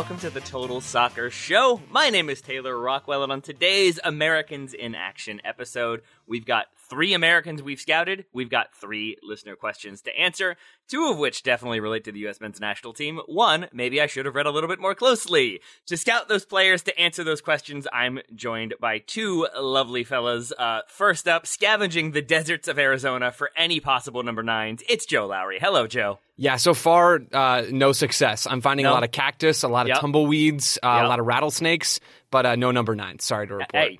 Welcome to the Total Soccer Show. My name is Taylor Rockwell, and on today's Americans in Action episode, we've got three Americans we've scouted. We've got three listener questions to answer, two of which definitely relate to the U.S. men's national team. One, maybe I should have read a little bit more closely. To scout those players, to answer those questions, I'm joined by two lovely fellas. Uh, first up, scavenging the deserts of Arizona for any possible number nines, it's Joe Lowry. Hello, Joe. Yeah, so far, uh, no success. I'm finding No? a lot of cactus, a lot of Yep. tumbleweeds, uh, Yep. a lot of rattlesnakes, but uh, no number nine. Sorry to report. Hey,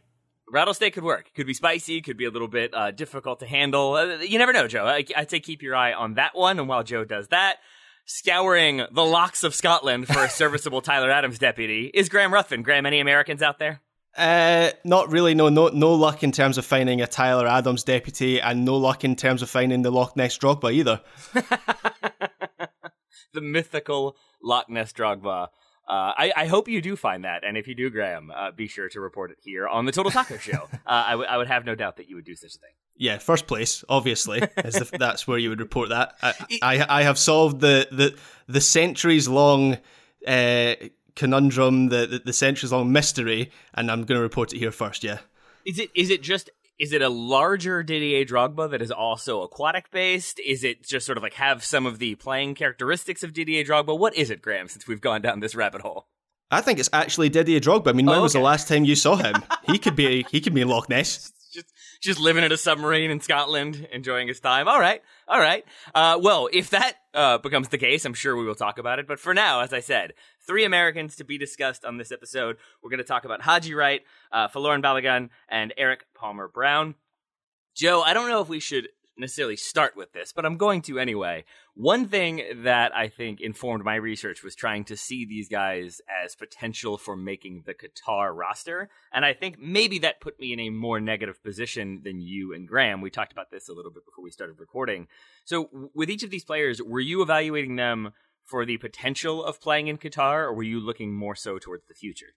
rattlesnake could work. Could be spicy. Could be a little bit uh, difficult to handle. Uh, you never know, Joe. I, I'd say keep your eye on that one. And while Joe does that, scouring the lochs of Scotland for a serviceable Tyler Adams deputy is Graham Ruthven. Graham, any Americans out there? Uh, not really. No, no, no luck in terms of finding a Tyler Adams deputy, and no luck in terms of finding the Loch Ness Drogba either. the mythical Loch Ness Drogba. Uh, I, I hope you do find that, and if you do, Graham, uh, be sure to report it here on the Total Soccer Show. Uh, I, w- I would have no doubt that you would do such a thing. Yeah, first place, obviously, is the, that's where you would report that. I, I, I have solved the the the centuries long uh, conundrum, the, the the centuries long mystery, and I'm going to report it here first. Yeah. Is it is it just is it a larger Didier Drogba that is also aquatic based? Is it just sort of like have some of the playing characteristics of Didier Drogba? What is it, Graham? Since we've gone down this rabbit hole, I think it's actually Didier Drogba. I mean, when Oh, was the last time you saw him? he could be he could be in Loch Ness. just just living in a submarine in Scotland, enjoying his time. All right, all right. Uh, well, if that uh, becomes the case, I'm sure we will talk about it. But for now, as I said, three Americans to be discussed on this episode. We're going to talk about Haji Wright, uh, Folarin and Eric Palmer Brown. Joe, I don't know if we should necessarily start with this, but I'm going to anyway. One thing that I think informed my research was trying to see these guys as potential for making the Qatar roster. And I think maybe that put me in a more negative position than you and Graham. We talked about this a little bit before we started recording. So, with each of these players, were you evaluating them for the potential of playing in Qatar, or were you looking more so towards the future?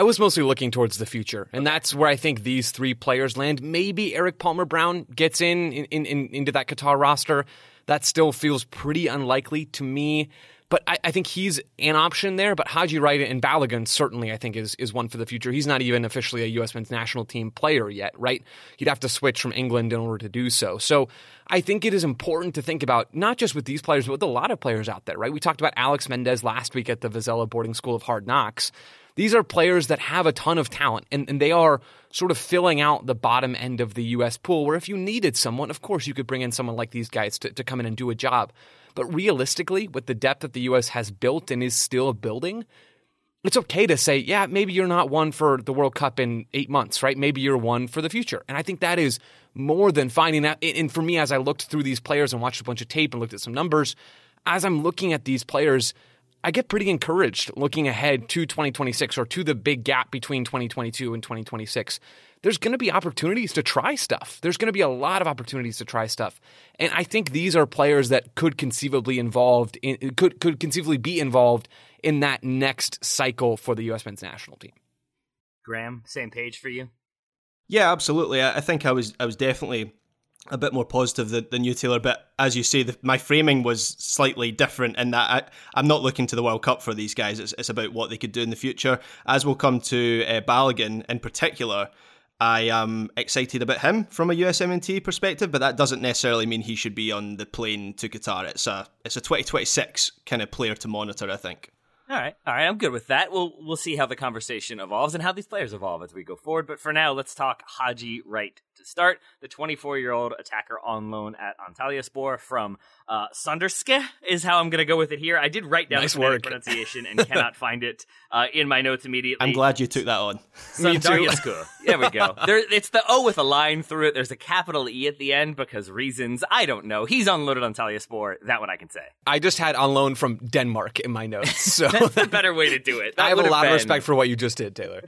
I was mostly looking towards the future, and that's where I think these three players land. Maybe Eric Palmer Brown gets in, in, in into that Qatar roster. That still feels pretty unlikely to me. But I, I think he's an option there. But Haji Wright and Balogun certainly, I think, is is one for the future. He's not even officially a U.S. men's national team player yet, right? He'd have to switch from England in order to do so. So I think it is important to think about not just with these players, but with a lot of players out there, right? We talked about Alex Mendez last week at the Vizela Boarding School of Hard Knocks. These are players that have a ton of talent, and, and they are sort of filling out the bottom end of the U.S. pool. Where if you needed someone, of course, you could bring in someone like these guys to, to come in and do a job. But realistically, with the depth that the U.S. has built and is still building, it's okay to say, yeah, maybe you're not one for the World Cup in eight months, right? Maybe you're one for the future. And I think that is more than finding that. And for me, as I looked through these players and watched a bunch of tape and looked at some numbers, as I'm looking at these players, I get pretty encouraged looking ahead to 2026 or to the big gap between 2022 and 2026. there's going to be opportunities to try stuff. There's going to be a lot of opportunities to try stuff. And I think these are players that could conceivably involved in, could could conceivably be involved in that next cycle for the US men's national team. Graham, same page for you? Yeah, absolutely. I think I was I was definitely a bit more positive than, than you, Taylor. But as you say, the, my framing was slightly different in that I, am not looking to the World Cup for these guys. It's, it's, about what they could do in the future. As we'll come to uh, Balogun in particular, I am excited about him from a USMNT perspective, but that doesn't necessarily mean he should be on the plane to Qatar. It's a it's a 2026 kind of player to monitor, I think. All right, all right, I'm good with that. We'll we'll see how the conversation evolves and how these players evolve as we go forward. But for now, let's talk Haji Wright to start. The 24 year old attacker on loan at Antalyaspor from uh, Sanderske is how I'm going to go with it here. I did write down nice the work. pronunciation and cannot find it uh, in my notes immediately. I'm glad you took that on. Me there we go. There, it's the O with a line through it. There's a capital E at the end because reasons I don't know. He's unloaded on Antalyaspor. That one I can say. I just had on loan from Denmark in my notes, so that's a better way to do it. That I have a lot been... of respect for what you just did, Taylor.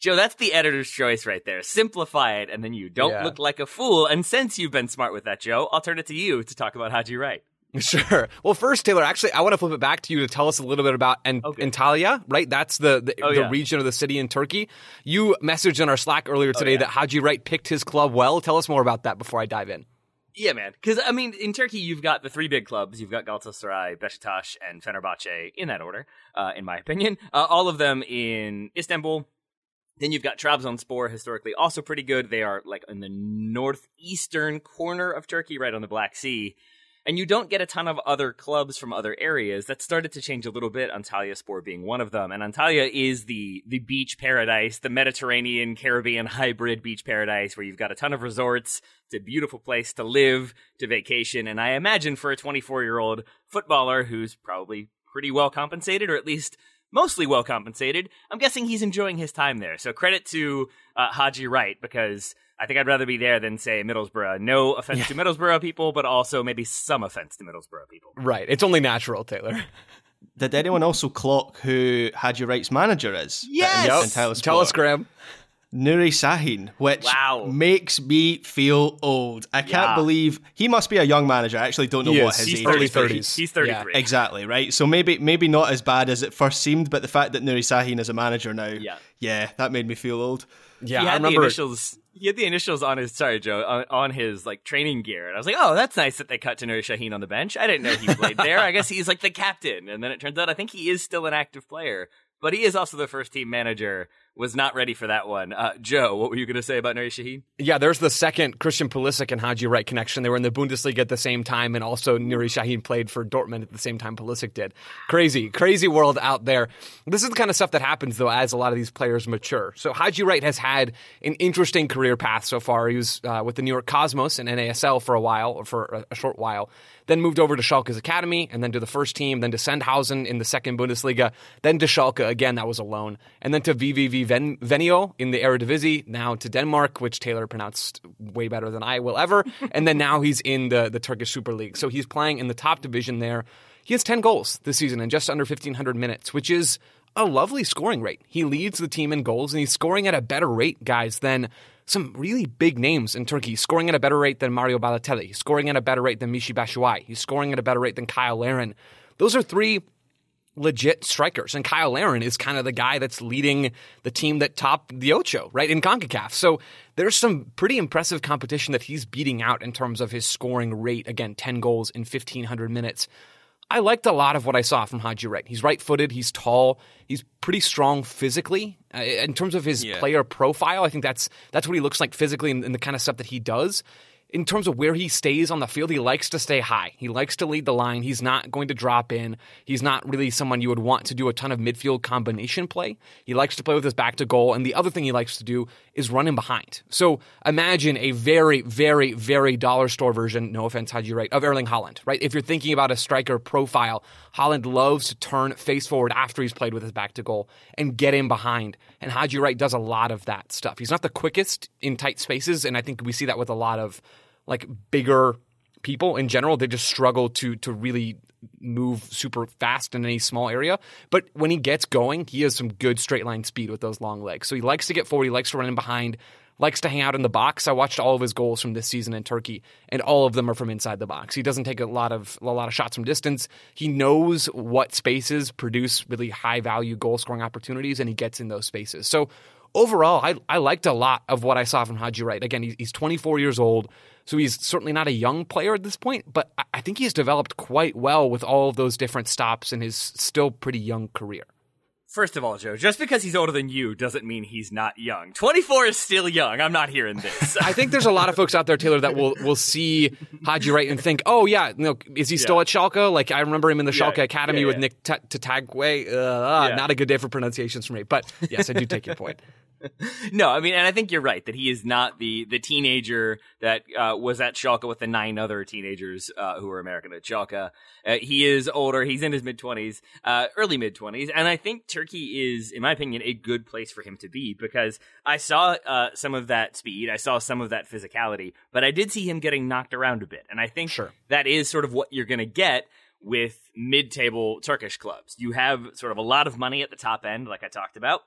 Joe, that's the editor's choice right there. Simplify it, and then you don't Yeah. look like a fool. And since you've been smart with that, Joe, I'll turn it to you to talk about Haji Wright. Sure. Well, first, Taylor, actually, I want to flip it back to you to tell us a little bit about Ant- Okay. Antalya, right? That's the the, Oh, the yeah. region of the city in Turkey. You messaged in our Slack earlier today Oh, yeah. that Haji Wright picked his club well. Tell us more about that before I dive in. Yeah, man. Because I mean, in Turkey, you've got the three big clubs. You've got Galatasaray, Beşiktaş, and Fenerbahce in that order, uh, in my opinion. Uh, all of them in Istanbul. Then you've got Trabzonspor, historically also pretty good. They are like in the northeastern corner of Turkey, right on the Black Sea. And you don't get a ton of other clubs from other areas. That started to change a little bit. Antalyaspor being one of them, and Antalya is the the beach paradise, the Mediterranean Caribbean hybrid beach paradise, where you've got a ton of resorts. It's a beautiful place to live, to vacation, and I imagine for a 24 year old footballer who's probably pretty well compensated, or at least mostly well compensated, I'm guessing he's enjoying his time there. So credit to uh, Haji Wright because I think I'd rather be there than say Middlesbrough. No offense to Middlesbrough people, but also maybe some offense to Middlesbrough people. Right. It's only natural, Taylor. Did anyone also clock who Haji Wright's manager is? Yes! At- Yep. in Antalyaspor? Tell us, Graham. Nuri Sahin, which Wow. makes me feel old. I can't Yeah. believe he must be a young manager. I actually don't know He what is. his He's age early is. but 30s. He's 33. Exactly right. So maybe maybe not as bad as it first seemed, but the fact that Nuri Sahin is a manager now, Yeah. yeah, that made me feel old. Yeah, he I had the remember. initials. He had the initials on his sorry, Joe, on, on his like training gear, and I was like, "Oh, that's nice that they cut to Nuri Sahin on the bench." I didn't know he played there. I guess he's like the captain, and then it turns out I think he is still an active player, but he is also the first team manager. Was not ready for that one. Uh, Joe, what were you going to say about Nuri Sahin? Yeah, there's the second Christian Pulisic and Haji Wright connection. They were in the Bundesliga at the same time, and also Nuri Sahin played for Dortmund at the same time Pulisic did. Crazy, crazy world out there. This is the kind of stuff that happens, though, as a lot of these players mature. So Haji Wright has had an interesting career path so far. He was uh, with the New York Cosmos and NASL for a while, or for a short while. Then moved over to Schalke's academy, and then to the first team, then to Sandhausen in the second Bundesliga, then to Schalke again. That was a loan, and then to VVV Ven- Venlo in the Eredivisie. Now to Denmark, which Taylor pronounced way better than I will ever, and then now he's in the the Turkish Super League. So he's playing in the top division there. He has 10 goals this season in just under 1,500 minutes, which is a lovely scoring rate. He leads the team in goals, and he's scoring at a better rate, guys, than some really big names in Turkey. Scoring at a better rate than Mario Balotelli. He's scoring at a better rate than Michy Batshuayi. He's scoring at a better rate than Cyle Larin. Those are three legit strikers. And Cyle Larin is kind of the guy that's leading the team that topped the Ocho, right, in CONCACAF. So there's some pretty impressive competition that he's beating out in terms of his scoring rate. Again, 10 goals in 1,500 minutes. I liked a lot of what I saw from Haji Wright. He's right footed, he's tall, he's pretty strong physically. Uh, in terms of his player profile, I think that's that's what he looks like physically and, and the kind of stuff that he does. In terms of where he stays on the field, he likes to stay high. He likes to lead the line. He's not going to drop in. He's not really someone you would want to do a ton of midfield combination play. He likes to play with his back to goal. And the other thing he likes to do is run in behind. So imagine a very, very, very dollar store version, no offense, Haji Wright, of Erling Haaland, right? If you're thinking about a striker profile, Haaland loves to turn face forward after he's played with his back to goal and get in behind. And Haji Wright does a lot of that stuff. He's not the quickest in tight spaces, and I think we see that with a lot of like bigger people in general. They just struggle to to really move super fast in any small area. But when he gets going, he has some good straight line speed with those long legs. So he likes to get forward, he likes to run in behind. likes to hang out in the box. I watched all of his goals from this season in Turkey, and all of them are from inside the box. He doesn't take a lot of a lot of shots from distance. He knows what spaces produce really high value goal scoring opportunities, and he gets in those spaces. So overall, I, I liked a lot of what I saw from Haji Wright. Again, he's 24 years old, so he's certainly not a young player at this point, but I think he's developed quite well with all of those different stops in his still pretty young career. First of all, Joe, just because he's older than you doesn't mean he's not young. 24 is still young. I'm not hearing this. I think there's a lot of folks out there, Taylor, that will will see Haji Wright and think, oh, yeah, know, is he still yeah. at Schalke? Like, I remember him in the Schalke yeah, Academy yeah, with Nick Tatanque. Uh, Not a good day for pronunciations for me. But yes, I do take your point. no, I mean, and I think you're right that he is not the the teenager that uh, was at Schalke with the nine other teenagers uh, who were American at Schalke. Uh, he is older; he's in his mid twenties, uh, early mid twenties, and I think Turkey is, in my opinion, a good place for him to be because I saw uh, some of that speed, I saw some of that physicality, but I did see him getting knocked around a bit, and I think sure. that is sort of what you're going to get with mid-table Turkish clubs. You have sort of a lot of money at the top end, like I talked about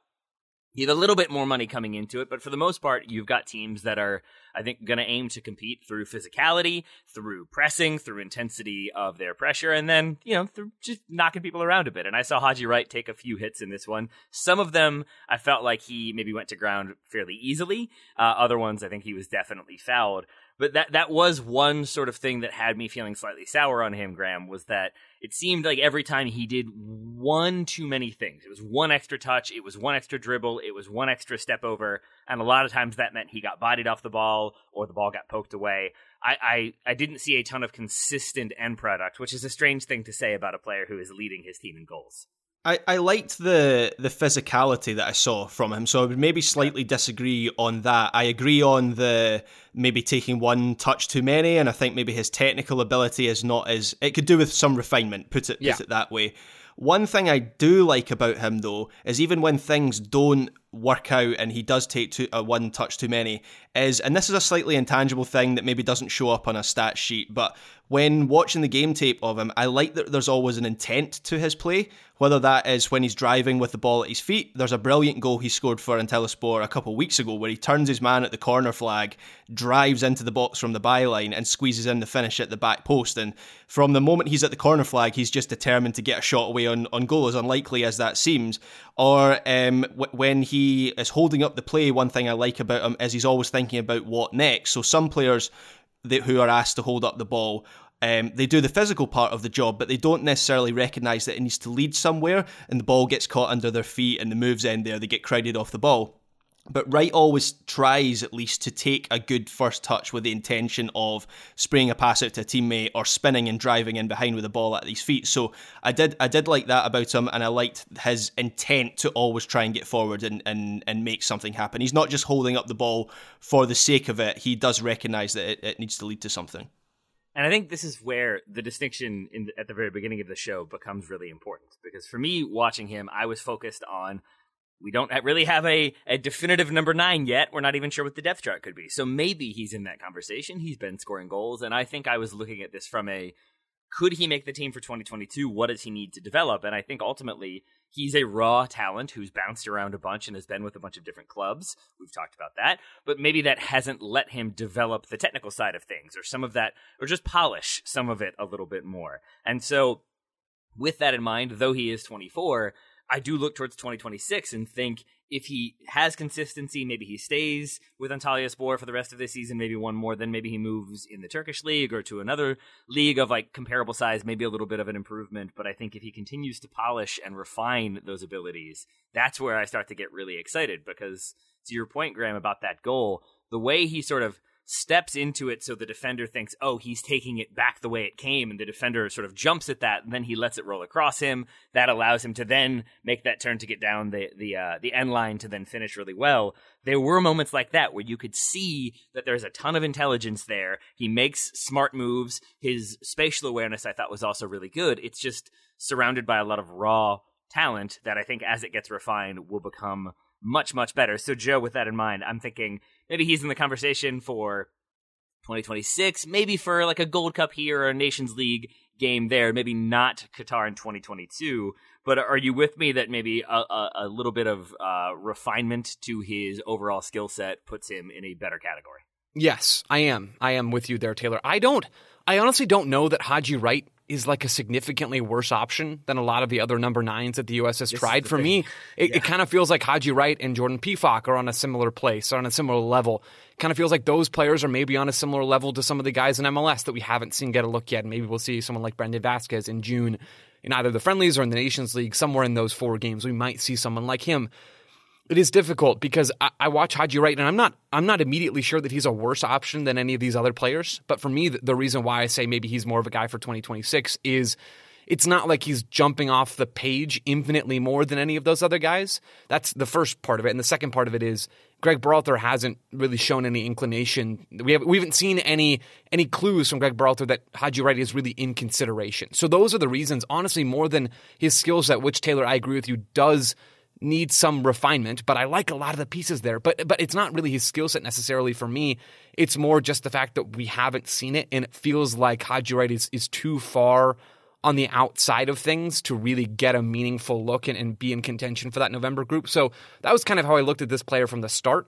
you have a little bit more money coming into it, but for the most part, you've got teams that are, I think, going to aim to compete through physicality, through pressing, through intensity of their pressure, and then, you know, through just knocking people around a bit. And I saw Haji Wright take a few hits in this one. Some of them, I felt like he maybe went to ground fairly easily. Uh, other ones, I think he was definitely fouled. But that that was one sort of thing that had me feeling slightly sour on him, Graham, was that it seemed like every time he did one too many things. It was one extra touch, it was one extra dribble, it was one extra step over, and a lot of times that meant he got bodied off the ball or the ball got poked away. I, I, I didn't see a ton of consistent end product, which is a strange thing to say about a player who is leading his team in goals. I, I liked the the physicality that I saw from him, so I would maybe slightly disagree on that. I agree on the maybe taking one touch too many, and I think maybe his technical ability is not as it could do with some refinement. Put it yeah. put it that way. One thing I do like about him though is even when things don't work out and he does take two, uh, one touch too many is and this is a slightly intangible thing that maybe doesn't show up on a stat sheet but when watching the game tape of him I like that there's always an intent to his play. Whether that is when he's driving with the ball at his feet there's a brilliant goal he scored for Antalyaspor a couple weeks ago where he turns his man at the corner flag drives into the box from the byline and squeezes in the finish at the back post. And from the moment he's at the corner flag he's just determined to get a shot away on, on goal as unlikely as that seems. Or um, w- when he is holding up the play, one thing I like about him is he's always thinking about what next. So some players that, who are asked to hold up the ball um, they do the physical part of the job, but they don't necessarily recognise that it needs to lead somewhere, and the ball gets caught under their feet, and the moves end there. They get crowded off the ball. But Wright always tries, at least, to take a good first touch with the intention of spraying a pass out to a teammate or spinning and driving in behind with the ball at his feet. So I did, I did like that about him, and I liked his intent to always try and get forward and, and, and make something happen. He's not just holding up the ball for the sake of it. He does recognise that it, it needs to lead to something. And I think this is where the distinction in, at the very beginning of the show becomes really important because for me, watching him, I was focused on we don't really have a, a definitive number nine yet. We're not even sure what the depth chart could be. So maybe he's in that conversation. He's been scoring goals. And I think I was looking at this from a could he make the team for 2022? What does he need to develop? And I think ultimately he's a raw talent who's bounced around a bunch and has been with a bunch of different clubs. We've talked about that. But maybe that hasn't let him develop the technical side of things or some of that, or just polish some of it a little bit more. And so with that in mind, though he is 24, I do look towards 2026 and think if he has consistency, maybe he stays with Antalyaspor for the rest of the season, maybe one more, then maybe he moves in the Turkish league or to another league of like comparable size, maybe a little bit of an improvement. But I think if he continues to polish and refine those abilities, that's where I start to get really excited because to your point, Graham, about that goal, the way he sort of steps into it so the defender thinks, oh, he's taking it back the way it came, and the defender sort of jumps at that, and then he lets it roll across him. That allows him to then make that turn to get down the the uh, the end line to then finish really well. There were moments like that where you could see that there's a ton of intelligence there. He makes smart moves. His spatial awareness, I thought, was also really good. It's just surrounded by a lot of raw talent that I think, as it gets refined, will become much much better. So Joe, with that in mind, I'm thinking maybe he's in the conversation for 2026, maybe for like a Gold Cup here or a Nations League game there. Maybe not Qatar in 2022, but are you with me that maybe a, a, a little bit of uh, refinement to his overall skill set puts him in a better category? Yes, I am. I am with you there, Taylor. I don't. I honestly don't know that Haji Wright is like a significantly worse option than a lot of the other number nines that the U.S. has This tried. For thing. me, it, Yeah. it kind of feels like Haji Wright and Jordan Pefok are on a similar place, or on a similar level. Kind of feels like those players are maybe on a similar level to some of the guys in MLS that we haven't seen get a look yet. Maybe we'll see someone like Brandon Vazquez in June in either the friendlies or in the Nations League, somewhere in those four games. We might see someone like him it is difficult because I, I watch Haji Wright and I'm not I'm not immediately sure that he's a worse option than any of these other players. But for me, the, the reason why I say maybe he's more of a guy for 2026 is it's not like he's jumping off the page infinitely more than any of those other guys. That's the first part of it, and the second part of it is Greg Berhalter hasn't really shown any inclination. We have we haven't seen any any clues from Greg Berhalter that Haji Wright is really in consideration. So those are the reasons, honestly, more than his skill set, which Taylor, I agree with you, does need some refinement, but I like a lot of the pieces there. But but it's not really his skill set necessarily for me. It's more just the fact that we haven't seen it, and it feels like Haji is is too far on the outside of things to really get a meaningful look and, and be in contention for that November group. So that was kind of how I looked at this player from the start.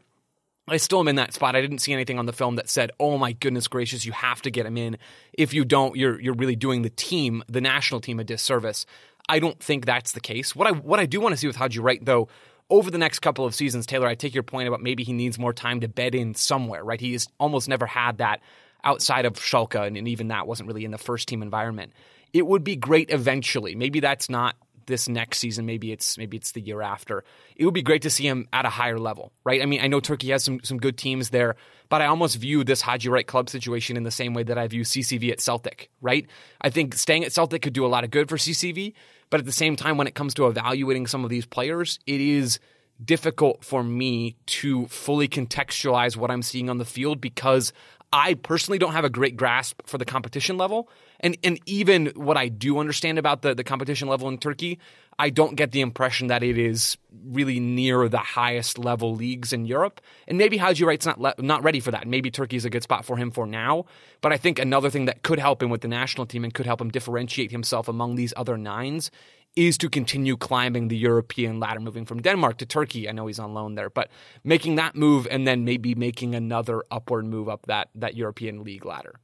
I still am in that spot. I didn't see anything on the film that said, "Oh my goodness gracious, you have to get him in. If you don't, you're you're really doing the team, the national team, a disservice." I don't think that's the case. What I what I do want to see with Haji Wright though, over the next couple of seasons, Taylor, I take your point about maybe he needs more time to bed in somewhere, right? He's almost never had that outside of Schalke, and, and even that wasn't really in the first team environment. It would be great eventually. Maybe that's not this next season. Maybe it's maybe it's the year after. It would be great to see him at a higher level, right? I mean, I know Turkey has some some good teams there, but I almost view this Haji Wright club situation in the same way that I view CCV at Celtic, right? I think staying at Celtic could do a lot of good for CCV, but at the same time, when it comes to evaluating some of these players, it is difficult for me to fully contextualize what I'm seeing on the field because I personally don't have a great grasp for the competition level. And and even what I do understand about the, the competition level in Turkey, I don't get the impression that it is really near the highest level leagues in Europe. And maybe Haji Wright's not le- not ready for that. Maybe Turkey is a good spot for him for now. But I think another thing that could help him with the national team and could help him differentiate himself among these other nines is to continue climbing the European ladder, moving from Denmark to Turkey. I know he's on loan there, but making that move and then maybe making another upward move up that that European league ladder.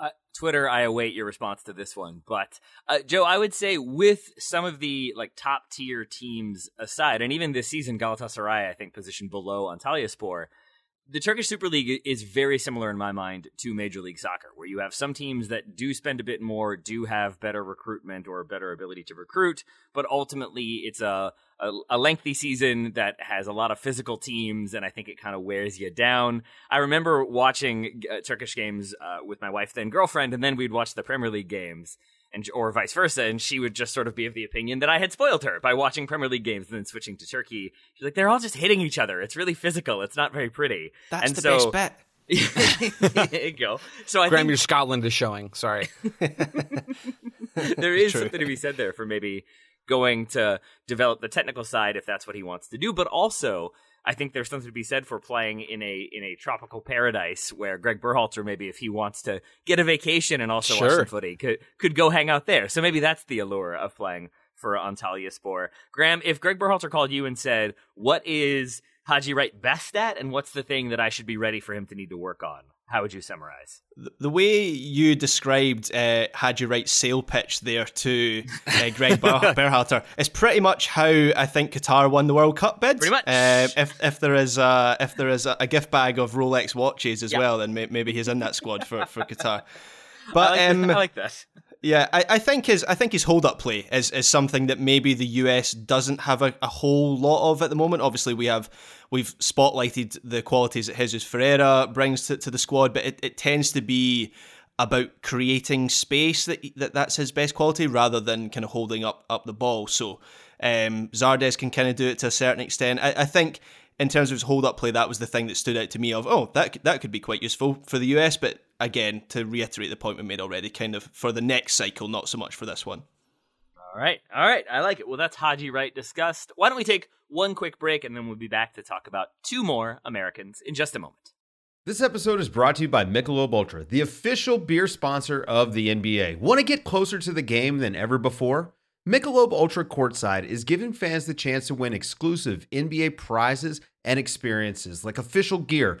Uh, Twitter, I await your response to this one. But uh, Joe, I would say with some of the like top tier teams aside, and even this season, Galatasaray, I think positioned below Antalyaspor, the Turkish Super League is very similar in my mind to Major League Soccer, where you have some teams that do spend a bit more, do have better recruitment or better ability to recruit, but ultimately it's a a, a lengthy season that has a lot of physical teams, and I think it kind of wears you down. I remember watching uh, Turkish games uh, with my wife, then girlfriend, and then we'd watch the Premier League games, and or vice versa, and she would just sort of be of the opinion that I had spoiled her by watching Premier League games and then switching to Turkey. She's like, they're all just hitting each other. It's really physical. It's not very pretty. That's and the so, best bet. there you go. So I Graham, think your Scotland is showing. Sorry. there is True. something to be said there for maybe going to develop the technical side if that's what he wants to do, but also I think there's something to be said for playing in a in a tropical paradise where Greg Berhalter maybe if he wants to get a vacation and also watch some footy could could go hang out there. So maybe that's the allure of playing for Antalya Spor. Graham, if Greg Berhalter called you and said, "What is Haji Wright best at, and what's the thing that I should be ready for him to need to work on?" How would you summarize? The- way you described uh, Haji Wright's sale pitch there to uh, Greg Ber- Berhalter is pretty much how I think Qatar won the World Cup bid. Pretty much. Uh, if if there is a if there is a, gift bag of Rolex watches as Yeah. well, then may- maybe he's in that squad for, for Qatar. I But like, um, I like that. Yeah, I, I think his I think his hold up play is, is something that maybe the US doesn't have a, a whole lot of at the moment. Obviously, we have we've spotlighted the qualities that Jesus Ferreira brings to, to the squad, but it, it tends to be about creating space that, that that's his best quality rather than kind of holding up up the ball. So um, Zardes can kind of do it to a certain extent. I, I think in terms of his hold up play, that was the thing that stood out to me of oh that that could be quite useful for the US. But again, to reiterate the point we made already, kind of for the next cycle, not so much for this one. All right. All right. I like it. Well, that's Haji Wright discussed. Why don't we take one quick break and then we'll be back to talk about two more Americans in just a moment. This episode is brought to you by Michelob Ultra, the official beer sponsor of the NBA. Want to get closer to the game than ever before? Michelob Ultra Courtside is giving fans the chance to win exclusive NBA prizes and experiences like official gear,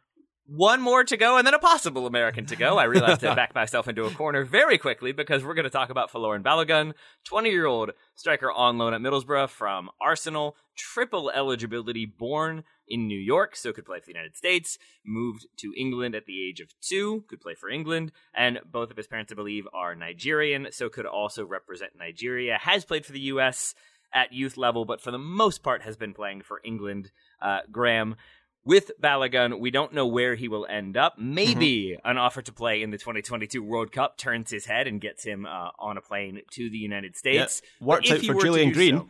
one more to go, and then a possible American to go. I realized I backed myself into a corner very quickly because we're going to talk about Folarin Balogun, 20 year old striker on loan at Middlesbrough from Arsenal, triple eligibility, born in New York, so could play for the United States, moved to England at the age of two, could play for England, and both of his parents, I believe, are Nigerian, so could also represent Nigeria, has played for the U.S. at youth level, but for the most part has been playing for England. Uh, Graham, with Balogun, we don't know where he will end up. Maybe mm-hmm. an offer to play in the 2022 World Cup turns his head and gets him uh, on a plane to the United States. Worked out for Julian Green.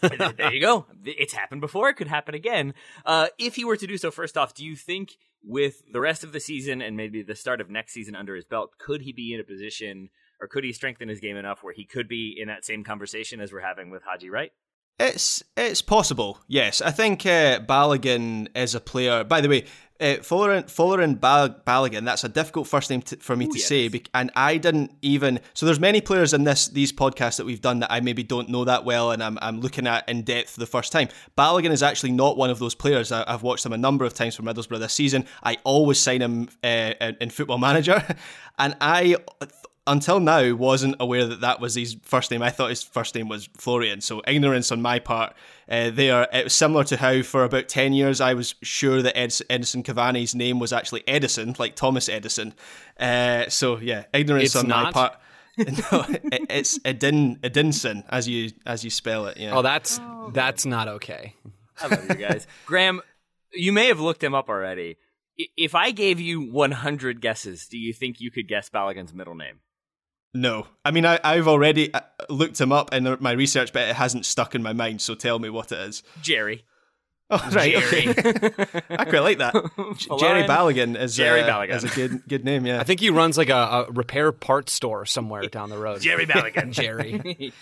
So, there you go. It's happened before. It could happen again. Uh, if he were to do so, first off, do you think with the rest of the season and maybe the start of next season under his belt, could he be in a position or could he strengthen his game enough where he could be in that same conversation as we're having with Haji Wright? It's it's possible, yes. I think uh, Balogun is a player. By the way, uh, Folarin, Folarin Balogun, that's a difficult first name to, for me Ooh, to yes. say, and I didn't even. So there's many players in this these podcasts that we've done that I maybe don't know that well, and I'm, I'm looking at in depth for the first time. Balogun is actually not one of those players. I, have watched him a number of times for Middlesbrough this season. I always sign him uh, in Football Manager, and I until now wasn't aware that that was his first name. I thought his first name was Florian. So ignorance on my part uh, there. It was similar to how for about 10 years I was sure that Ed- Edinson Cavani's name was actually Edison, like Thomas Edison. Uh, so yeah, ignorance it's on not. my part. no, it, it's Edin Edinson as you as you spell it. Yeah. Oh, that's oh, that's not okay. I love you guys, Graham. You may have looked him up already. If I gave you 100 guesses, do you think you could guess Balogun's middle name? No, I mean I, I've already uh, looked him up in my research, but it hasn't stuck in my mind. So tell me what it is. Jerry. Oh right, Jerry. okay. I quite like that. Jerry Balogun is Jerry uh, Balogun is a good good name. Yeah, I think he runs like a, a repair parts store somewhere down the road. Jerry Balogun. Jerry.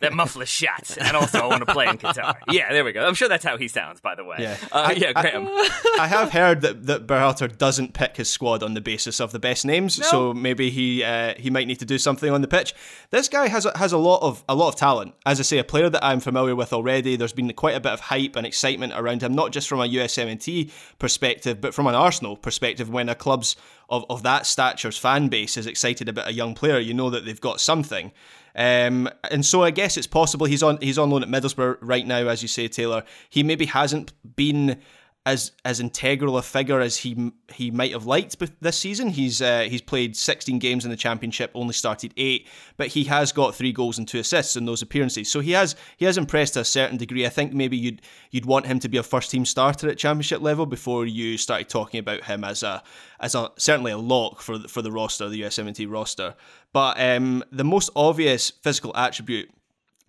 That muffler shot, and also I want to play in Qatar. Yeah, there we go. I'm sure that's how he sounds, by the way. Yeah, uh, I, yeah, Graham. I, I, have heard that that Berhalter doesn't pick his squad on the basis of the best names, no. so maybe he uh, he might need to do something on the pitch. This guy has a, has a lot of a lot of talent. As I say, a player that I'm familiar with already. There's been quite a bit of hype and excitement around him, not just from a USMNT perspective, but from an Arsenal perspective. When a club's of, of that stature's fan base is excited about a young player, you know that they've got something. Um, and so I guess it's possible he's on he's on loan at Middlesbrough right now, as you say, Taylor. He maybe hasn't been as as integral a figure as he he might have liked this season. He's uh, he's played 16 games in the championship, only started eight, but he has got three goals and two assists in those appearances. So he has he has impressed to a certain degree. I think maybe you'd you'd want him to be a first team starter at championship level before you started talking about him as a as a certainly a lock for the, for the roster, the USMNT roster. But um, the most obvious physical attribute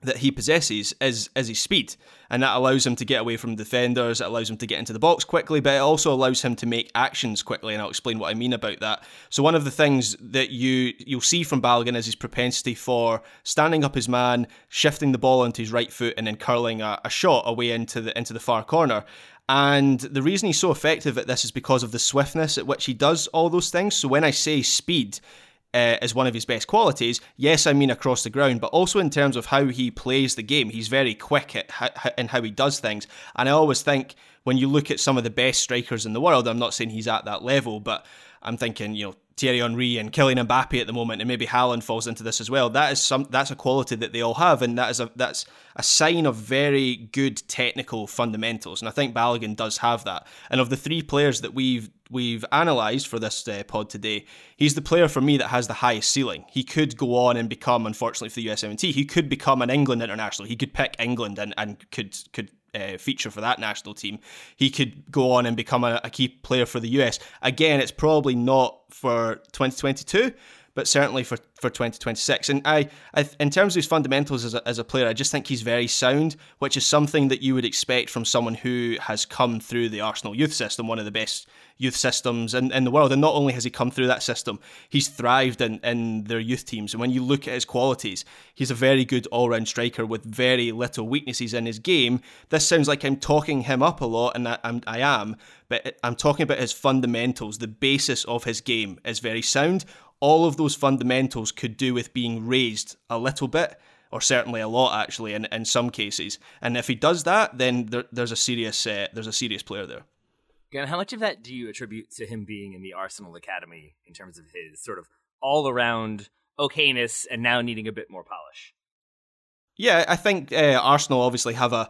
that he possesses is is his speed, and that allows him to get away from defenders. It allows him to get into the box quickly, but it also allows him to make actions quickly. And I'll explain what I mean about that. So one of the things that you you'll see from Balogun is his propensity for standing up his man, shifting the ball onto his right foot, and then curling a, a shot away into the into the far corner. And the reason he's so effective at this is because of the swiftness at which he does all those things. So when I say speed, uh, as one of his best qualities. Yes, I mean across the ground, but also in terms of how he plays the game. He's very quick at in how he does things. And I always think when you look at some of the best strikers in the world, I'm not saying he's at that level, but I'm thinking, you know, Thierry Henry and Kylian Mbappe at the moment, and maybe Haaland falls into this as well. That is some that's a quality that they all have, and that is a that's a sign of very good technical fundamentals. And I think Balogun does have that. And of the three players that we've we've analysed for this uh, pod today, he's the player for me that has the highest ceiling. He could go on and become, unfortunately for the USMNT, he could become an England international. He could pick England and, and could could uh, feature for that national team. He could go on and become a, a key player for the US. Again, it's probably not for 2022 but certainly for, for 2026. And I, I, in terms of his fundamentals as a, as a player, I just think he's very sound, which is something that you would expect from someone who has come through the Arsenal youth system, one of the best youth systems in, in the world. And not only has he come through that system, he's thrived in, in their youth teams. And when you look at his qualities, he's a very good all round striker with very little weaknesses in his game. This sounds like I'm talking him up a lot, and I, I'm, I am, but I'm talking about his fundamentals. The basis of his game is very sound all of those fundamentals could do with being raised a little bit, or certainly a lot actually in, in some cases. And if he does that, then there, there's a serious uh, there's a serious player there. Again, how much of that do you attribute to him being in the Arsenal academy in terms of his sort of all around okayness and now needing a bit more polish? Yeah, I think uh, Arsenal obviously have a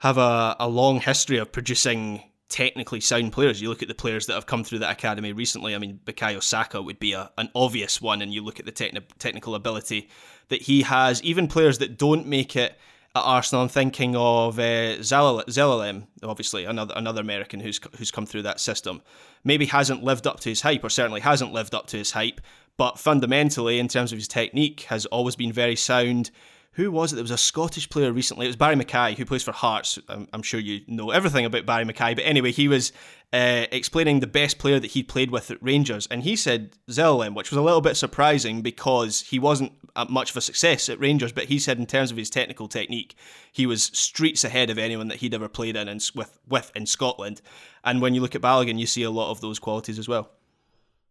have a, a long history of producing technically sound players. You look at the players that have come through that academy recently. I mean, Bukayo Saka would be a, an obvious one, and you look at the techni- technical ability that he has. Even players that don't make it at Arsenal, I'm thinking of uh, Zelalem, obviously another another American who's who's come through that system. Maybe hasn't lived up to his hype, or certainly hasn't lived up to his hype. But fundamentally, in terms of his technique, has always been very sound who was it? There was a Scottish player recently. It was Barrie McKay, who plays for Hearts. I'm, I'm sure you know everything about Barrie McKay. But anyway, he was uh, explaining the best player that he played with at Rangers. And he said Zelalem, which was a little bit surprising because he wasn't much of a success at Rangers. But he said, in terms of his technical technique, he was streets ahead of anyone that he'd ever played in and with, with in Scotland. And when you look at Balogun, you see a lot of those qualities as well.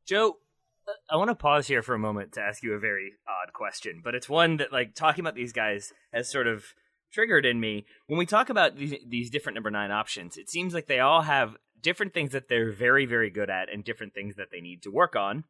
Joe, I want to pause here for a moment to ask you a very odd question, but it's one that, like, talking about these guys has sort of triggered in me. When we talk about these, these different number nine options, it seems like they all have different things that they're very, very good at and different things that they need to work on,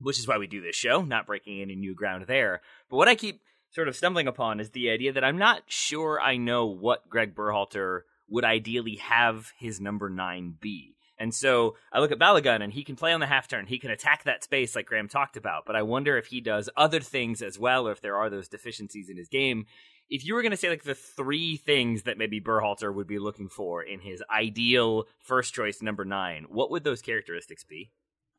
which is why we do this show, not breaking any new ground there. But what I keep sort of stumbling upon is the idea that I'm not sure I know what Greg Berhalter would ideally have his number nine be. And so I look at Balogun and he can play on the half turn. He can attack that space like Graham talked about. But I wonder if he does other things as well or if there are those deficiencies in his game. If you were going to say like the three things that maybe Berhalter would be looking for in his ideal first choice number nine, what would those characteristics be?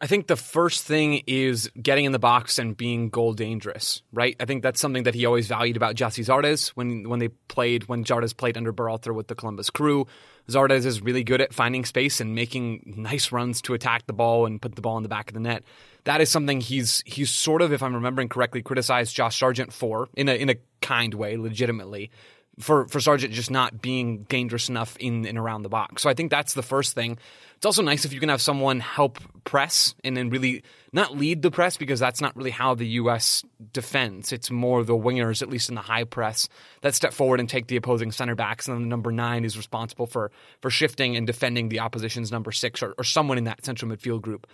I think the first thing is getting in the box and being goal dangerous, right? I think that's something that he always valued about Gyasi Zardes when when they played when Zardes played under Berhalter with the Columbus Crew. Zardes is really good at finding space and making nice runs to attack the ball and put the ball in the back of the net. That is something he's he's sort of, if I'm remembering correctly, criticized Josh Sargent for in a in a kind way, legitimately for for Sargent just not being dangerous enough in and around the box. So I think that's the first thing. It's also nice if you can have someone help press and then really not lead the press because that's not really how the U.S. defends. It's more the wingers, at least in the high press, that step forward and take the opposing center backs, and then the number nine is responsible for for shifting and defending the opposition's number six or, or someone in that central midfield group.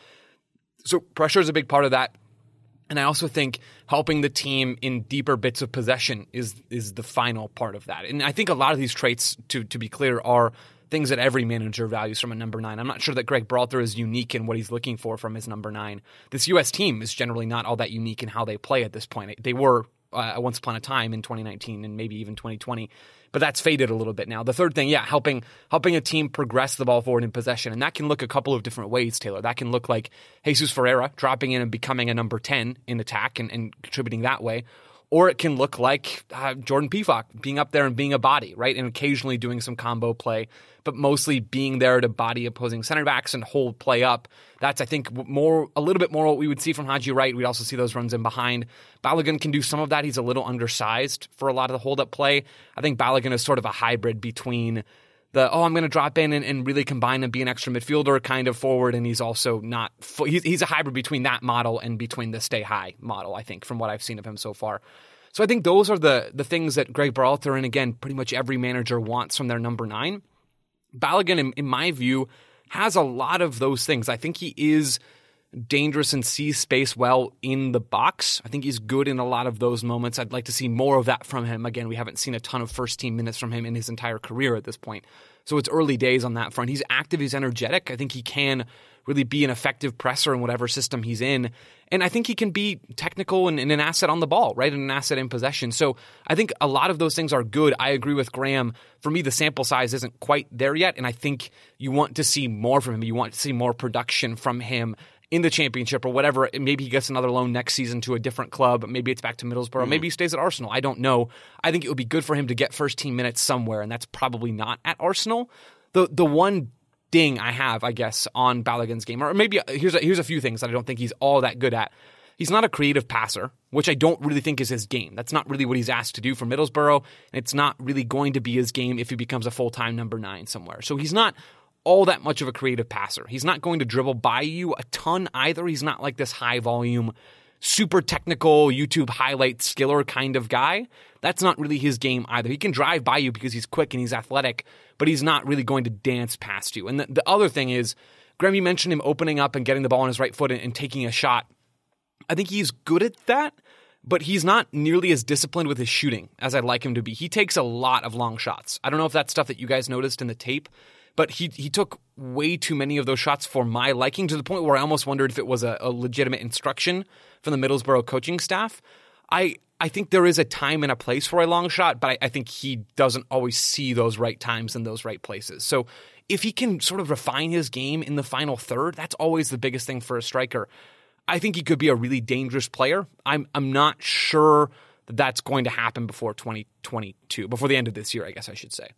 So pressure is a big part of that. And I also think helping the team in deeper bits of possession is is the final part of that. And I think a lot of these traits, to to be clear, are things that every manager values from a number nine. I'm not sure that Greg Berhalter is unique in what he's looking for from his number nine. This U.S. team is generally not all that unique in how they play at this point. They were uh, once upon a time in 2019 and maybe even 2020 but that's faded a little bit now. The third thing, yeah, helping helping a team progress the ball forward in possession, and that can look a couple of different ways. Taylor, that can look like Jesus Ferreira dropping in and becoming a number ten in attack and, and contributing that way, or it can look like uh, Jordan Pefok being up there and being a body, right, and occasionally doing some combo play, but mostly being there to body opposing center backs and hold play up. That's, I think, more a little bit more what we would see from Haji Wright. We'd also see those runs in behind. Balogun can do some of that. He's a little undersized for a lot of the hold up play. I think Balogun is sort of a hybrid between the oh I'm going to drop in and, and, really combine and be an extra midfielder kind of forward, and he's also not he's, he's a hybrid between that model and between the stay high model. I think from what I've seen of him so far. So I think those are the the things that Greg Berhalter and again pretty much every manager wants from their number nine. Balogun, in, in my view, has a lot of those things. I think he is dangerous and sees space well in the box. I think he's good in a lot of those moments. I'd like to see more of that from him. Again, we haven't seen a ton of first team minutes from him in his entire career at this point. So it's early days on that front. He's active, he's energetic. I think he can really be an effective presser in whatever system he's in. And I think he can be technical and, and, an asset on the ball, right? And an asset in possession. So I think a lot of those things are good. I agree with Graham. For me, the sample size isn't quite there yet. And I think you want to see more from him. You want to see more production from him in the championship or whatever. Maybe he gets another loan next season to a different club. Maybe it's back to Middlesbrough. Mm. Maybe he stays at Arsenal. I don't know. I think it would be good for him to get first team minutes somewhere, and that's probably not at Arsenal. The the one ding I have, I guess, on Balogun's game, or maybe here's a, here's a few things that I don't think he's all that good at. He's not a creative passer, which I don't really think is his game. That's not really what he's asked to do for Middlesbrough, and it's not really going to be his game if he becomes a full time number nine somewhere. So he's not all that much of a creative passer. He's not going to dribble by you a ton either. He's not like this high volume, super technical YouTube highlight skiller kind of guy. That's not really his game either. He can drive by you because he's quick and he's athletic, but he's not really going to dance past you. And the, the other thing is, Graham, you mentioned him opening up and getting the ball on his right foot and, and taking a shot. I think he's good at that but he's not nearly as disciplined with his shooting as I'd like him to be. He takes a lot of long shots. I don't know if that's stuff that you guys noticed in the tape, but he he took way too many of those shots for my liking to the point where I almost wondered if it was a, a legitimate instruction from the Middlesbrough coaching staff. I I think there is a time and a place for a long shot, but I, I think he doesn't always see those right times in those right places. So if he can sort of refine his game in the final third, that's always the biggest thing for a striker. I think he could be a really dangerous player. I'm I'm not sure that that's going to happen before 2022, before the end of this year, I guess I should say.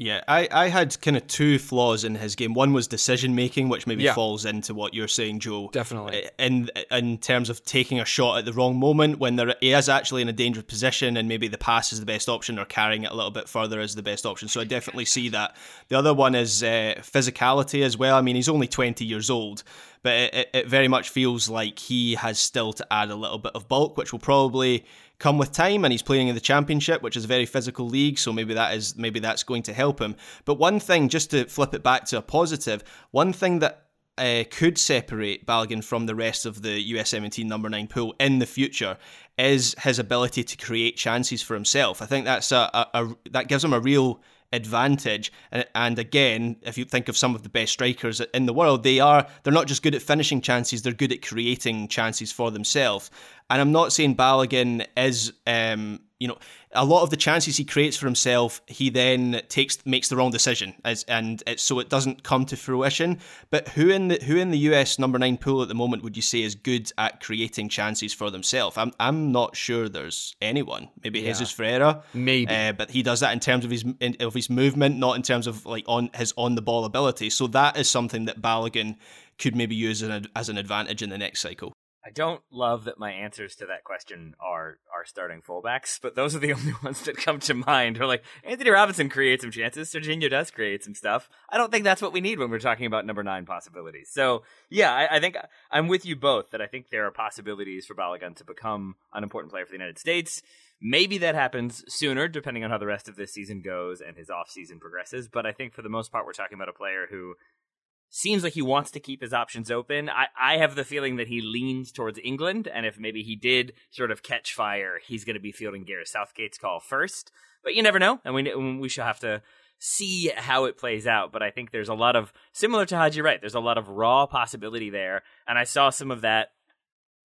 Yeah, I, I had kind of two flaws in his game. One was decision making, which maybe yeah. falls into what you're saying, Joe. Definitely. In in terms of taking a shot at the wrong moment when there he is actually in a dangerous position and maybe the pass is the best option or carrying it a little bit further is the best option. So I definitely see that. The other one is uh, physicality as well. I mean, he's only 20 years old, but it, it very much feels like he has still to add a little bit of bulk, which will probably come with time and he's playing in the championship which is a very physical league so maybe that is maybe that's going to help him but one thing just to flip it back to a positive one thing that uh, could separate Balogun from the rest of the USMNT number 9 pool in the future is his ability to create chances for himself. I think that's a, a, a that gives him a real advantage. And, again, if you think of some of the best strikers in the world, they are they're not just good at finishing chances; they're good at creating chances for themselves. And I'm not saying Balogun is, um, you know, a lot of the chances he creates for himself, he then takes makes the wrong decision, as and it, so it doesn't come to fruition. But who in the who in the US number nine pool at the moment would you say is good at creating chances for themselves? I'm I'm not sure there's anyone. Maybe yeah. Jesus Ferreira, maybe, uh, but he does that in terms of his in, of his movement, not in terms of like on his on the ball ability. So that is something that Balogun could maybe use as an, as an advantage in the next cycle. I don't love that my answers to that question are are starting fullbacks, but those are the only ones that come to mind. Or like Antonee Robinson creates some chances, Serginho does create some stuff. I don't think that's what we need when we're talking about number nine possibilities. So yeah, I, I think I'm with you both that I think there are possibilities for Balogun to become an important player for the United States. Maybe that happens sooner, depending on how the rest of this season goes and his off season progresses. But I think for the most part, we're talking about a player who seems like he wants to keep his options open. I, I have the feeling that he leans towards England, and if maybe he did sort of catch fire, he's going to be fielding Gareth Southgate's call first. But you never know, and we we shall have to see how it plays out. But I think there's a lot of similar to Haji Wright. There's a lot of raw possibility there, and I saw some of that.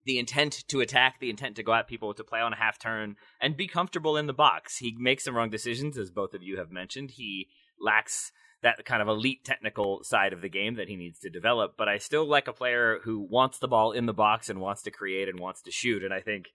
The intent to attack, the intent to go at people, to play on a half turn and be comfortable in the box. He makes some wrong decisions, as both of you have mentioned. He lacks that kind of elite technical side of the game that he needs to develop. But I still like a player who wants the ball in the box and wants to create and wants to shoot. And I think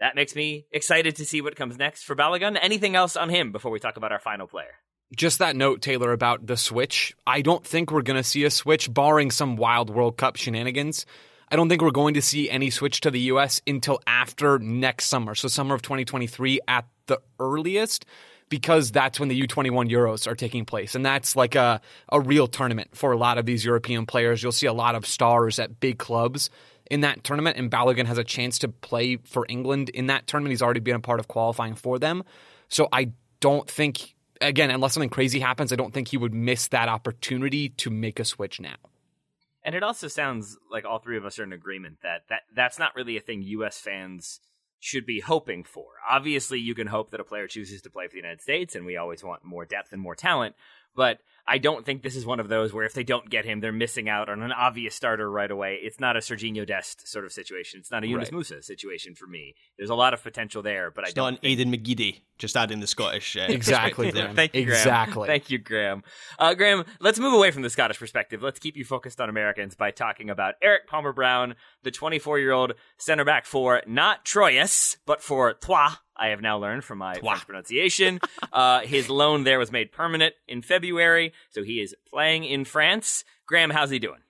that makes me excited to see what comes next for Balogun. Anything else on him before we talk about our final player? Just that note, Taylor, about the switch. I don't think we're going to see a switch, barring some wild World Cup shenanigans. I don't think we're going to see any switch to the U.S. until after next summer. So, summer of 2023 at the earliest because that's when the U21 Euros are taking place. And that's like a, a real tournament for a lot of these European players. You'll see a lot of stars at big clubs in that tournament, and Balogun has a chance to play for England in that tournament. He's already been a part of qualifying for them. So I don't think, again, unless something crazy happens, I don't think he would miss that opportunity to make a switch now. And it also sounds like all three of us are in agreement that, that that's not really a thing U.S. fans should be hoping for. Obviously, you can hope that a player chooses to play for the United States, and we always want more depth and more talent. But I don't think this is one of those where if they don't get him, they're missing out on an obvious starter right away. It's not a Serginho Dest sort of situation. It's not a Yunus right. Musah situation for me. There's a lot of potential there, but it's I don't. Not an think... Aiden McGeady, just adding the Scottish. Uh, exactly. Thank you, Graham. Exactly. Thank you, Graham. Uh, Graham, let's move away from the Scottish perspective. Let's keep you focused on Americans by talking about Eric Palmer Brown, the 24 year old center back for not Troyes, but for Troyes I have now learned from my French pronunciation. uh, his loan there was made permanent in February, so he is playing in France. Graham, how's he doing?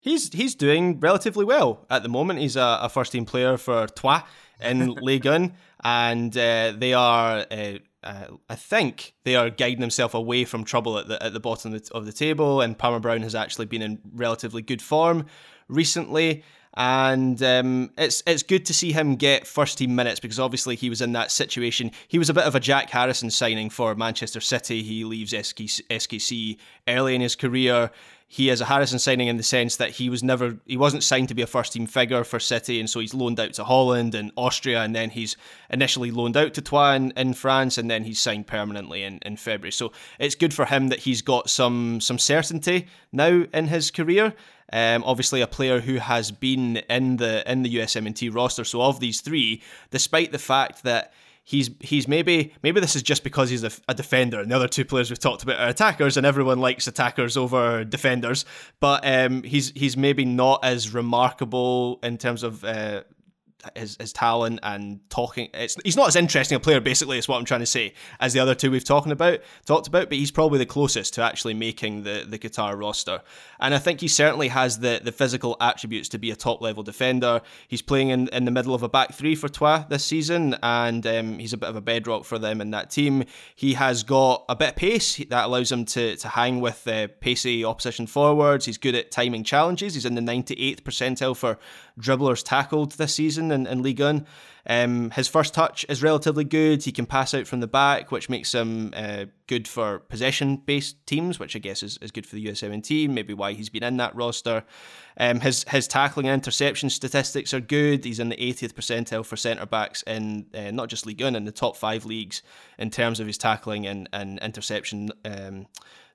He's he's doing relatively well at the moment. He's a, a first team player for Troyes in Ligue 1, and uh, they are. Uh, uh, I think they are guiding themselves away from trouble at the at the bottom of the, of the table, and Palmer Brown has actually been in relatively good form recently and um, it's it's good to see him get first team minutes because obviously he was in that situation. He was a bit of a Jack Harrison signing for Manchester City. He leaves SKC early in his career. He is a Harrison signing in the sense that he was never he wasn't signed to be a first team figure for City, and so he's loaned out to Holland and Austria, and then he's initially loaned out to Troyes in, in France, and then he's signed permanently in, in February. So it's good for him that he's got some some certainty now in his career. Um, obviously, a player who has been in the in the USMNT roster. So of these three, despite the fact that he's he's maybe maybe this is just because he's a, a, defender and the other two players we've talked about are attackers and everyone likes attackers over defenders. But um, he's he's maybe not as remarkable in terms of uh, his, his talent and talking. It's he's not as interesting a player, basically, is what I'm trying to say, as the other two we've talking about talked about. But he's probably the closest to actually making the the Qatar roster, and I think he certainly has the the physical attributes to be a top level defender. He's playing in, in the middle of a back three for Troyes this season, and um, he's a bit of a bedrock for them in that team. He has got a bit of pace that allows him to to hang with uh, pacey opposition forwards. He's good at timing challenges. He's in the 98th percentile for dribblers tackled this season in, in Ligue 1. Um, his first touch is relatively good. He can pass out from the back, which makes him uh, good for possession based teams, which I guess is, is good for the USMNT, maybe why he's been in that roster. Um, his his tackling and interception statistics are good. He's in the 80th percentile for centre backs in uh, not just Ligue 1, in the top five leagues in terms of his tackling and, and interception um,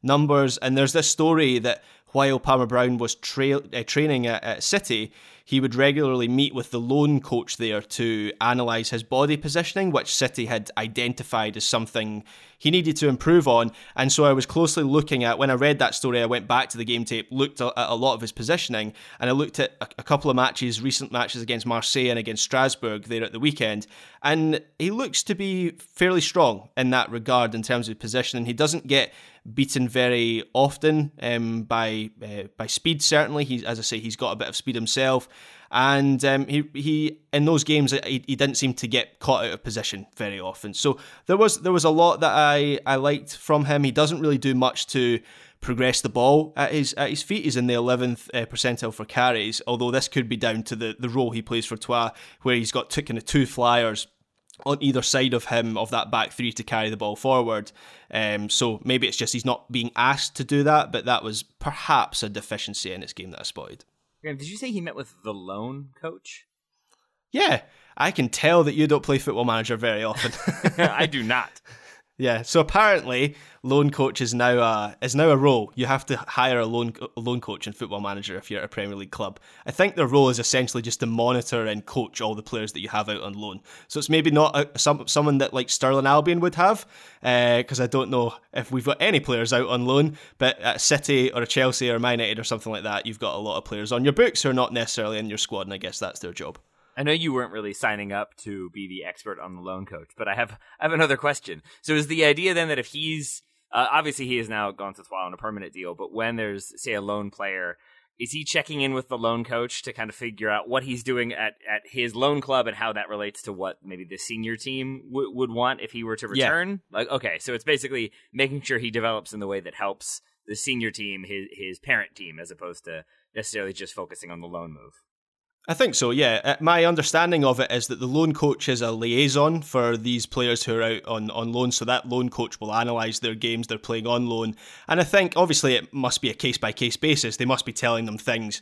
numbers. And there's this story that while Palmer Brown was tra- uh, training at, at City, he would regularly meet with the loan coach there to analyse his body positioning, which City had identified as something he needed to improve on. And so I was closely looking at, when I read that story, I went back to the game tape, looked at a lot of his positioning, and I looked at a couple of matches, recent matches against Marseille and against Strasbourg there at the weekend. And he looks to be fairly strong in that regard in terms of positioning. He doesn't get beaten very often um, by uh, by speed. Certainly, he's as I say, he's got a bit of speed himself, and um, he he in those games he, he didn't seem to get caught out of position very often. So there was there was a lot that I I liked from him. He doesn't really do much to progress the ball at his at his feet. He's in the 11th uh, percentile for carries, although this could be down to the, the role he plays for Troyes, where he's got two, kind of two flyers on either side of him of that back three to carry the ball forward. Um, so maybe it's just he's not being asked to do that, but that was perhaps a deficiency in his game that I spotted. Did you say he met with the loan coach? Yeah, I can tell that you don't play Football Manager very often. I do not. Yeah, so apparently loan coach is now a is now a role. You have to hire a loan a loan coach and football manager if you're at a Premier League club. I think their role is essentially just to monitor and coach all the players that you have out on loan. So it's maybe not a, some someone that like Stirling Albion would have, because uh, I don't know if we've got any players out on loan. But at City or a Chelsea or Man United or something like that, you've got a lot of players on your books who are not necessarily in your squad, and I guess that's their job. I know you weren't really signing up to be the expert on the loan coach, but I have I have another question. So is the idea then that if he's uh, obviously he has now gone to Troyes on a permanent deal, but when there's say a loan player, is he checking in with the loan coach to kind of figure out what he's doing at, at his loan club and how that relates to what maybe the senior team w- would want if he were to return? Yeah. Like okay, so it's basically making sure he develops in the way that helps the senior team, his his parent team, as opposed to necessarily just focusing on the loan move. I think so, yeah. Uh, my understanding of it is that the loan coach is a liaison for these players who are out on, on loan, so that loan coach will analyse their games they're playing on loan. And I think, obviously, it must be a case by case basis. They must be telling them things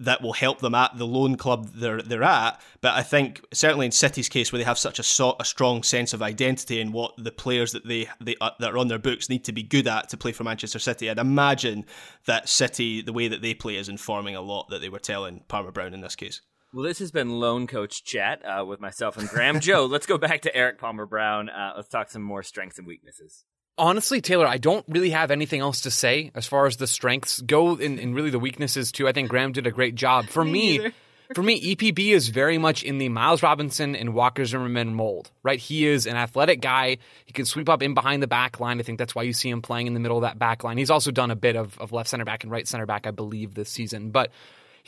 that will help them at the loan club they're they're at. But I think certainly in City's case, where they have such a, so, a strong sense of identity and what the players that they they uh, that are on their books need to be good at to play for Manchester City, I'd imagine that City, the way that they play, is informing a lot that they were telling Palmer Brown in this case. Well, this has been Loan Coach Chat uh, with myself and Graham. Joe, let's go back to Eric Palmer Brown. Uh, let's talk some more strengths and weaknesses. Honestly, Taylor, I don't really have anything else to say as far as the strengths go and, and really the weaknesses too. I think Graham did a great job. For me, me for me, EPB is very much in the Miles Robinson and Walker Zimmerman mold, right? He is an athletic guy. He can sweep up in behind the back line. I think that's why you see him playing in the middle of that back line. He's also done a bit of, of left center back and right center back, I believe, this season. But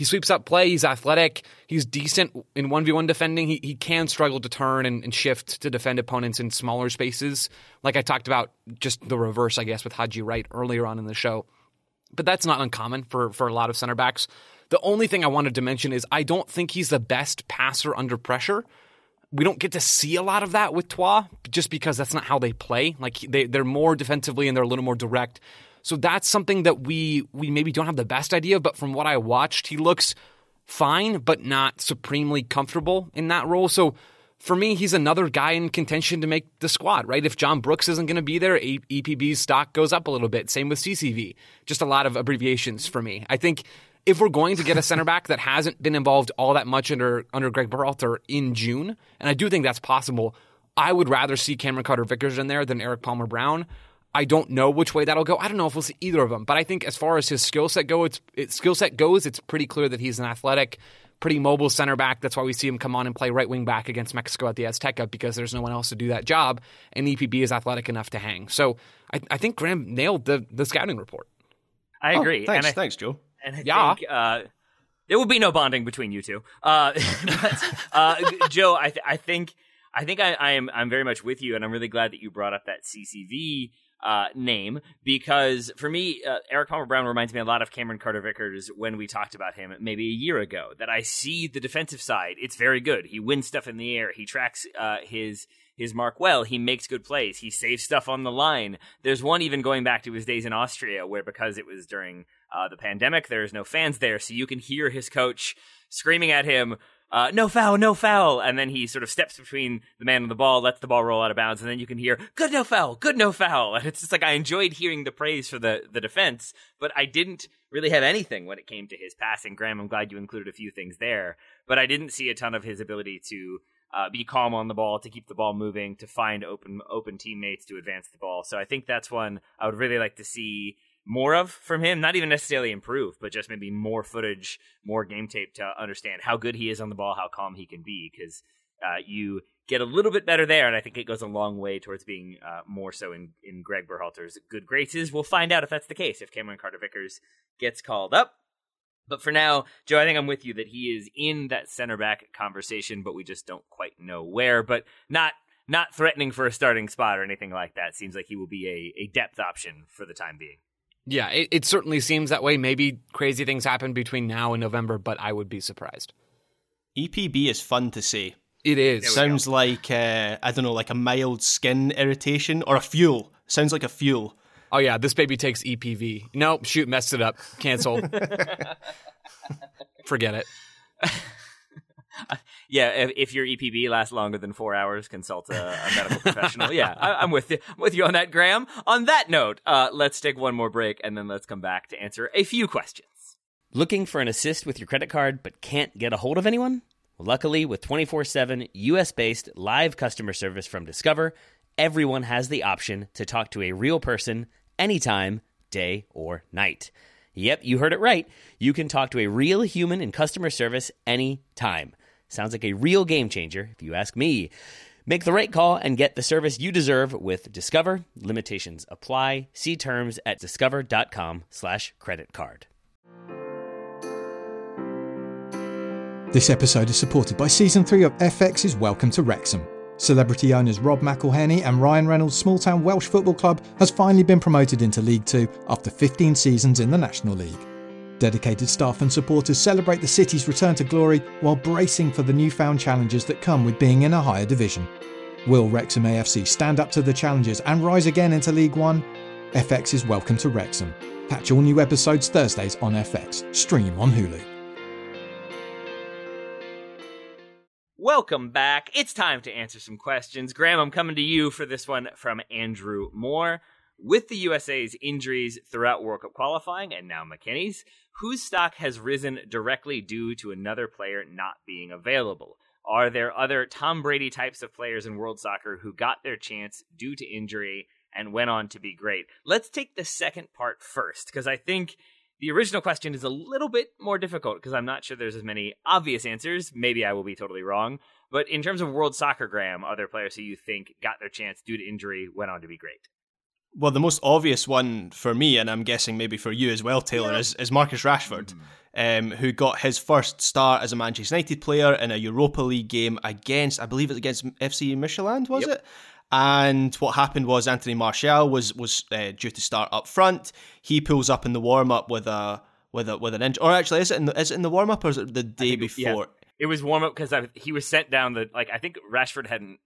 he sweeps up play. He's athletic. He's decent in 1v1 defending. He, he can struggle to turn and, and, shift to defend opponents in smaller spaces. Like I talked about, just the reverse, I guess, with Haji Wright earlier on in the show. But that's not uncommon for, for a lot of center backs. The only thing I wanted to mention is I don't think he's the best passer under pressure. We don't get to see a lot of that with Troyes just because that's not how they play. Like they, they're more defensively and they're a little more direct. So that's something that we we maybe don't have the best idea, but from what I watched, he looks fine, but not supremely comfortable in that role. So for me, he's another guy in contention to make the squad, right? If John Brooks isn't going to be there, EPB's stock goes up a little bit. Same with CCV. Just a lot of abbreviations for me. I think if we're going to get a center back that hasn't been involved all that much under under Greg Berhalter in June, and I do think that's possible, I would rather see Cameron Carter Vickers in there than Eric Palmer Brown. I don't know which way that'll go. I don't know if we'll see either of them, but I think as far as his skill set go, it's, it, skill set goes, it's pretty clear that he's an athletic, pretty mobile center back. That's why we see him come on and play right wing back against Mexico at the Azteca because there's no one else to do that job, and EPB is athletic enough to hang. So I, I think Graham nailed the the scouting report. I agree. Oh, thanks, I, thanks, Joe. And I yeah. think uh, there would be no bonding between you two. Uh, but, uh, Joe, I, th- I think I think I, I am I'm very much with you, and I'm really glad that you brought up that CCV uh, name because for me, uh, Eric Palmer Brown reminds me a lot of Cameron Carter Vickers when we talked about him maybe a year ago. That I see the defensive side; it's very good. He wins stuff in the air. He tracks uh, his his mark well. He makes good plays. He saves stuff on the line. There's one even going back to his days in Austria where because it was during uh, the pandemic, there's no fans there, so you can hear his coach screaming at him uh, no foul, no foul. And then he sort of steps between the man and the ball, lets the ball roll out of bounds, and then you can hear, good no foul, good no foul. And it's just like I enjoyed hearing the praise for the, the defense, but I didn't really have anything when it came to his passing. Graham, I'm glad you included a few things there, but I didn't see a ton of his ability to uh, be calm on the ball, to keep the ball moving, to find open open teammates to advance the ball. So I think that's one I would really like to see more of from him. Not even necessarily improve, but just maybe more footage, more game tape to understand how good he is on the ball, how calm he can be. Because uh, you get a little bit better there, and I think it goes a long way towards being uh, more so in, in Greg Berhalter's good graces. We'll find out if that's the case if Cameron Carter Vickers gets called up. But for now, Joe, I think I'm with you that he is in that center back conversation, but we just don't quite know where. But not not threatening for a starting spot or anything like that. Seems like he will be a, a depth option for the time being. Yeah, it, it certainly seems that way. Maybe crazy things happen between now and November, but I would be surprised. EPB is fun to say. It is. Sounds like uh, I don't know, like a mild skin irritation or a fuel. Sounds like a fuel. Oh yeah, this baby takes EPV. Nope, shoot, messed it up. Cancel. Forget it. yeah, if, if, your EPB lasts longer than four hours, consult a, a medical professional. Yeah, I, am with you. I'm with you on that, Graham. On that note, uh, let's take one more break and then let's come back to answer a few questions. Looking for an assist with your credit card but can't get a hold of anyone? luckily, with 24 7 US based live customer service from Discover, everyone has the option to talk to a real person anytime, day or night. Yep, you heard it right. You can talk to a real human in customer service anytime. Sounds like a real game changer, if you ask me. Make the right call and get the service you deserve with Discover. Limitations apply. See terms at discover.com/slash credit card. This episode is supported by Season 3 of FX's Welcome to Wrexham. Celebrity owners Rob McElhenney and Ryan Reynolds' small town Welsh football club has finally been promoted into League Two after 15 seasons in the National League. Dedicated staff and supporters celebrate the city's return to glory while bracing for the newfound challenges that come with being in a higher division. Will Wrexham AFC stand up to the challenges and rise again into League One? FX is welcome to Wrexham. Catch all new episodes Thursdays on FX. Stream on Hulu. Welcome back. It's time to answer some questions. Graham, I'm coming to you for this one from Andrew Moore. With the USA's injuries throughout World Cup qualifying and now McKennie's, whose stock has risen directly due to another player not being available? Are there other Tom Brady types of players in world soccer who got their chance due to injury and went on to be great? Let's take the second part first, because I think the original question is a little bit more difficult because I'm not sure there's as many obvious answers. Maybe I will be totally wrong. But in terms of world soccer, Graham, are there players who you think got their chance due to injury, went on to be great? Well, the most obvious one for me, and I'm guessing maybe for you as well, Taylor, yeah. is, is Marcus Rashford, mm. um, who got his first start as a Manchester United player in a Europa League game against, I believe it was against FC Midtjylland, was yep. it? And what happened was Anthony Martial was was uh, due to start up front. He pulls up in the warm up with a with a with an injury. Or actually, is it in the, is it in the warm up or is it the day before? Yeah. It was warm up because he was sent down the like I think Rashford hadn't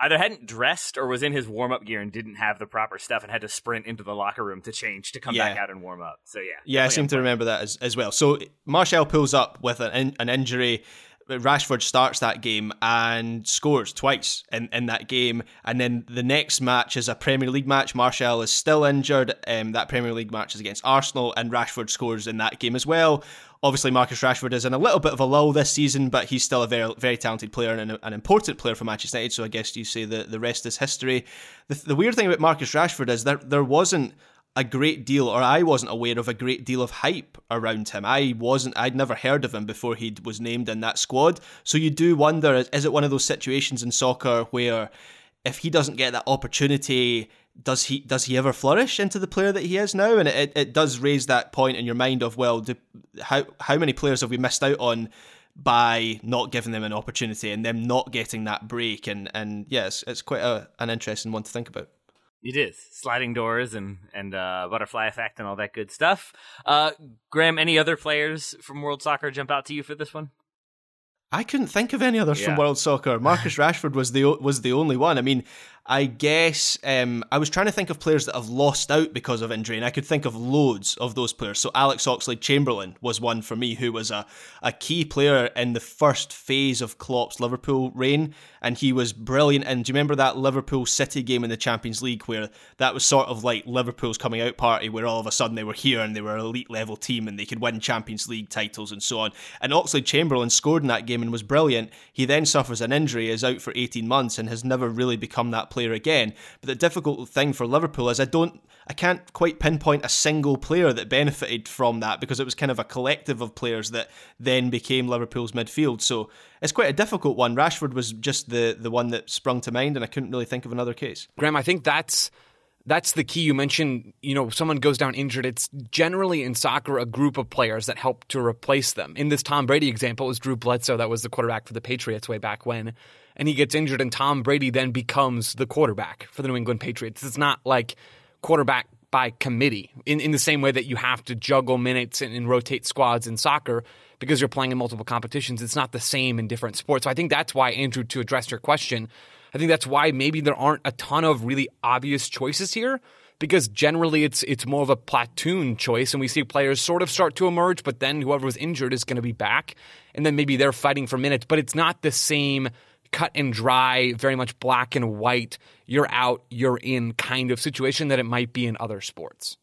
either hadn't dressed or was in his warm up gear and didn't have the proper stuff and had to sprint into the locker room to change to come yeah. back out and warm up. So yeah, yeah, I seem to remember that as, as well. So Martial pulls up with an an injury. Rashford starts that game and scores twice in, in that game. And then the next match is a Premier League match. Martial is still injured. Um, that Premier League match is against Arsenal, and Rashford scores in that game as well. Obviously, Marcus Rashford is in a little bit of a lull this season, but he's still a very, very talented player and an important player for Manchester United. So I guess you say the, the rest is history. The, the weird thing about Marcus Rashford is that there wasn't a great deal, or I wasn't aware of a great deal of hype around him. I wasn't, I'd never heard of him before he was named in that squad. So you do wonder, is it one of those situations in soccer where if he doesn't get that opportunity, does he does he ever flourish into the player that he is now? And it, it does raise that point in your mind of well, do, how how many players have we missed out on by not giving them an opportunity and them not getting that break? And and yes, it's quite a, an interesting one to think about. It is sliding doors and and uh, butterfly effect and all that good stuff. Uh, Graham, any other players from World Soccer jump out to you for this one? I couldn't think of any others yeah. from World Soccer. Marcus Rashford was the was the only one. I mean, I guess um, I was trying to think of players that have lost out because of injury, and I could think of loads of those players. So Alex Oxlade Chamberlain was one for me, who was a, a key player in the first phase of Klopp's Liverpool reign, and he was brilliant. And do you remember that Liverpool City game in the Champions League where that was sort of like Liverpool's coming out party, where all of a sudden they were here and they were an elite level team and they could win Champions League titles and so on. And Oxlade Chamberlain scored in that game and was brilliant. He then suffers an injury, is out for 18 months, and has never really become that player again. But the difficult thing for Liverpool is I don't I can't quite pinpoint a single player that benefited from that because it was kind of a collective of players that then became Liverpool's midfield. So it's quite a difficult one. Rashford was just the the one that sprung to mind and I couldn't really think of another case. Graham, I think that's that's the key. You mentioned, you know, someone goes down injured. It's generally in soccer a group of players that help to replace them. In this Tom Brady example, it was Drew Bledsoe that was the quarterback for the Patriots way back when, and he gets injured, and Tom Brady then becomes the quarterback for the New England Patriots. It's not like quarterback by committee in, in the same way that you have to juggle minutes and, and rotate squads in soccer because you're playing in multiple competitions. It's not the same in different sports. So I think that's why, Andrew, to address your question, I think that's why maybe there aren't a ton of really obvious choices here because generally it's it's more of a platoon choice and we see players sort of start to emerge but then whoever was injured is going to be back and then maybe they're fighting for minutes but it's not the same cut and dry very much black and white you're out you're in kind of situation that it might be in other sports.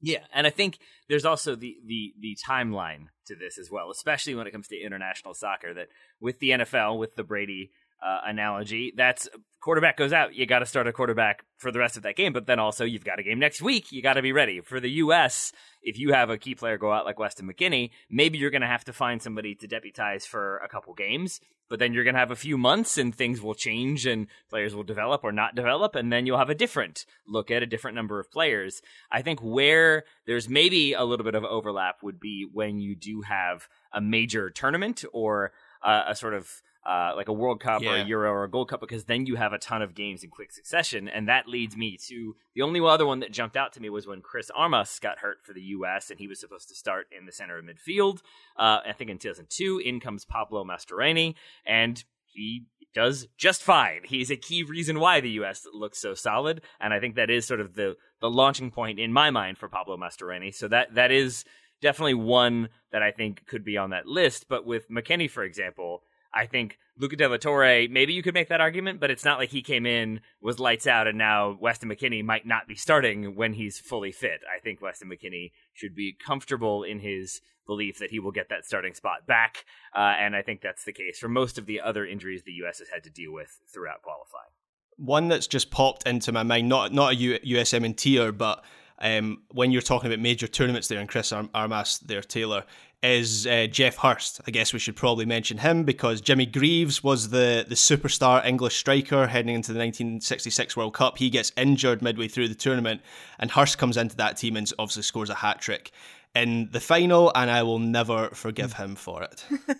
Yeah and i think there's also the the the timeline to this as well especially when it comes to international soccer that with the NFL with the Brady uh, analogy. That's quarterback goes out, you got to start a quarterback for the rest of that game. But then also you've got a game next week, you got to be ready for the U.S. If you have a key player go out like Weston McKennie, maybe you're going to have to find somebody to deputize for a couple games. But then you're going to have a few months and things will change and players will develop or not develop. And then you'll have a different look at a different number of players. I think where there's maybe a little bit of overlap would be when you do have a major tournament or a sort of uh, like a World Cup or a Euro or a Gold Cup because then you have a ton of games in quick succession, and that leads me to the only other one that jumped out to me was when Chris Armas got hurt for the U.S. and he was supposed to start in the center of midfield. Uh, I think in 2002, in comes Pablo Mastroeni, and he does just fine. He's a key reason why the U.S. looks so solid, and I think that is sort of the the launching point in my mind for Pablo Mastroeni. So that that is definitely one that I think could be on that list. But with McKennie, for example, I think Luca De La Torre, maybe you could make that argument, but it's not like he came in, was lights out, and now Weston McKennie might not be starting when he's fully fit. I think Weston McKennie should be comfortable in his belief that he will get that starting spot back. Uh, and I think that's the case for most of the other injuries the U.S. has had to deal with throughout qualifying. One that's just popped into my mind, not not a U- USM tier, but um, when you're talking about major tournaments there, and Chris Ar- Armas there, Taylor, is uh, Geoff Hurst. I guess we should probably mention him because Jimmy Greaves was the, the superstar English striker heading into the 1966 World Cup. He gets injured midway through the tournament, and Hurst comes into that team and obviously scores a hat trick in the final, and I will never forgive him for it.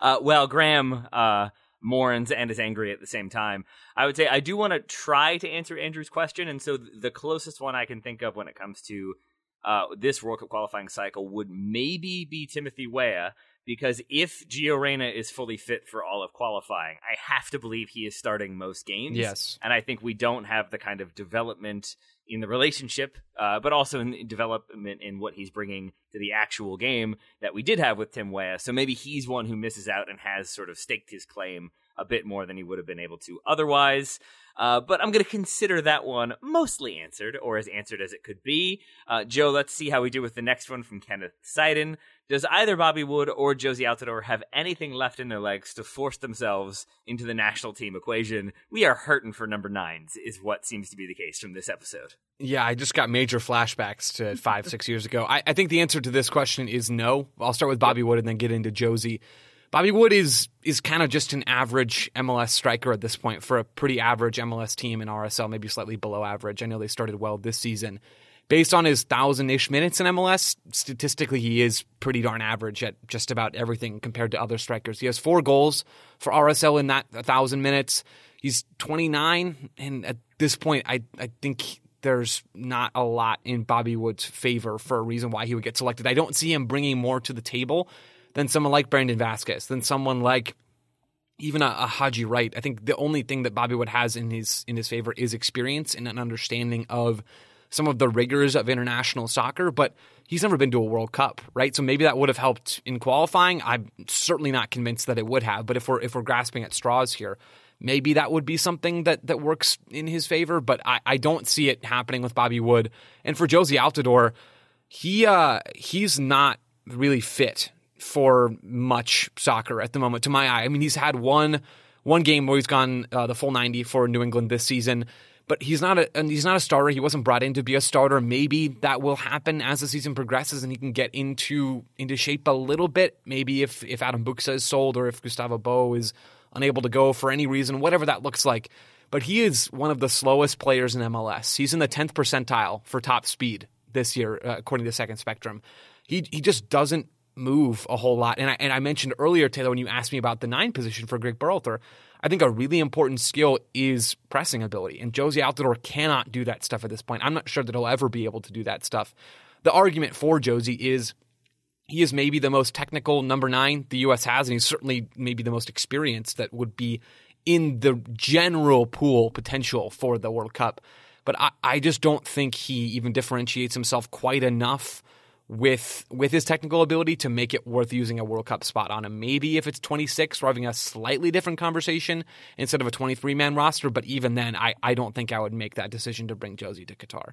Uh, well, Graham uh, mourns and is angry at the same time. I would say I do want to try to answer Andrew's question, and so th- the closest one I can think of when it comes to uh, this World Cup qualifying cycle would maybe be Timothy Weah, because if Gio Reyna is fully fit for all of qualifying, I have to believe he is starting most games. Yes. and I think we don't have the kind of development in the relationship, uh, but also in development in what he's bringing to the actual game that we did have with Tim Weah. So maybe he's one who misses out and has sort of staked his claim a bit more than he would have been able to otherwise. Uh, but I'm going to consider that one mostly answered, or as answered as it could be. Uh, Joe, let's see how we do with the next one from Kenneth Seiden. Does either Bobby Wood or Jozy Altidore have anything left in their legs to force themselves into the national team equation? We are hurting for number nines, is what seems to be the case from this episode. Yeah, I just got major flashbacks to five, six years ago. I, I think the answer to this question is no. I'll start with Bobby Wood and then get into Jozy. Bobby Wood is is kind of just an average MLS striker at this point for a pretty average MLS team in RSL, maybe slightly below average. I know they started well this season. Based on his thousand ish minutes in MLS, statistically he is pretty darn average at just about everything compared to other strikers. He has four goals for RSL in that thousand minutes. He's 29, and at this point, I I think there's not a lot in Bobby Wood's favor for a reason why he would get selected. I don't see him bringing more to the table than someone like Brandon Vazquez, than someone like even a, a Haji Wright. I think the only thing that Bobby Wood has in his in his favor is experience and an understanding of some of the rigors of international soccer, but he's never been to a World Cup, right? So maybe that would have helped in qualifying. I'm certainly not convinced that it would have, but if we're if we're grasping at straws here, maybe that would be something that that works in his favor, but I, I don't see it happening with Bobby Wood. And for Jozy Altidore, he uh he's not really fit for much soccer at the moment to my eye. I mean, he's had one one game where he's gone uh, the full 90 for New England this season, but he's not a he's not a starter. He wasn't brought in to be a starter. Maybe that will happen as the season progresses and he can get into into shape a little bit. Maybe if if Adam Buksa is sold or if Gustavo Bou is unable to go for any reason, whatever that looks like. But he is one of the slowest players in MLS. He's in the 10th percentile for top speed this year, uh, according to Second Spectrum. He he just doesn't move a whole lot. And I, and I mentioned earlier, Taylor, when you asked me about the nine position for Greg Berhalter, I think a really important skill is pressing ability. And Jozy Altidore cannot do that stuff at this point. I'm not sure that he'll ever be able to do that stuff. The argument for Jozy is he is maybe the most technical number nine the U.S. has, and he's certainly maybe the most experienced that would be in the general pool potential for the World Cup. But I, I just don't think he even differentiates himself quite enough with with his technical ability to make it worth using a World Cup spot on him. Maybe if it's 26, we're having a slightly different conversation instead of a 23 man roster. But even then, I, I don't think I would make that decision to bring Jozy to Qatar.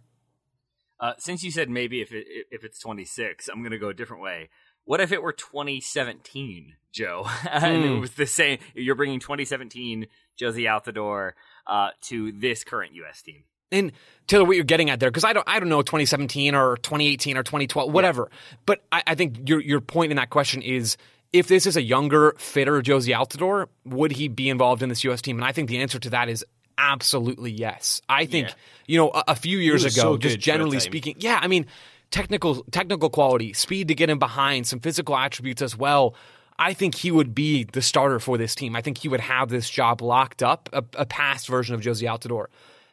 Uh, since you said maybe if it, if it's 26, I'm going to go a different way. What if it were 2017, Joe? and it was the same. You're bringing 2017 Jozy Altidore uh, to this current U.S. team. And Taylor, what you're getting at there, because I don't, I don't know 2017 or 2018 or 2012, whatever. But I, I think your your point in that question is, if this is a younger, fitter Jozy Altidore, would he be involved in this U.S. team? And I think the answer to that is absolutely yes. I think Yeah. you know a, a few years ago, so just good for a generally speaking, yeah. I mean, technical technical quality, speed to get him behind, some physical attributes as well. I think he would be the starter for this team. I think he would have this job locked up, a, a past version of Jozy Altidore.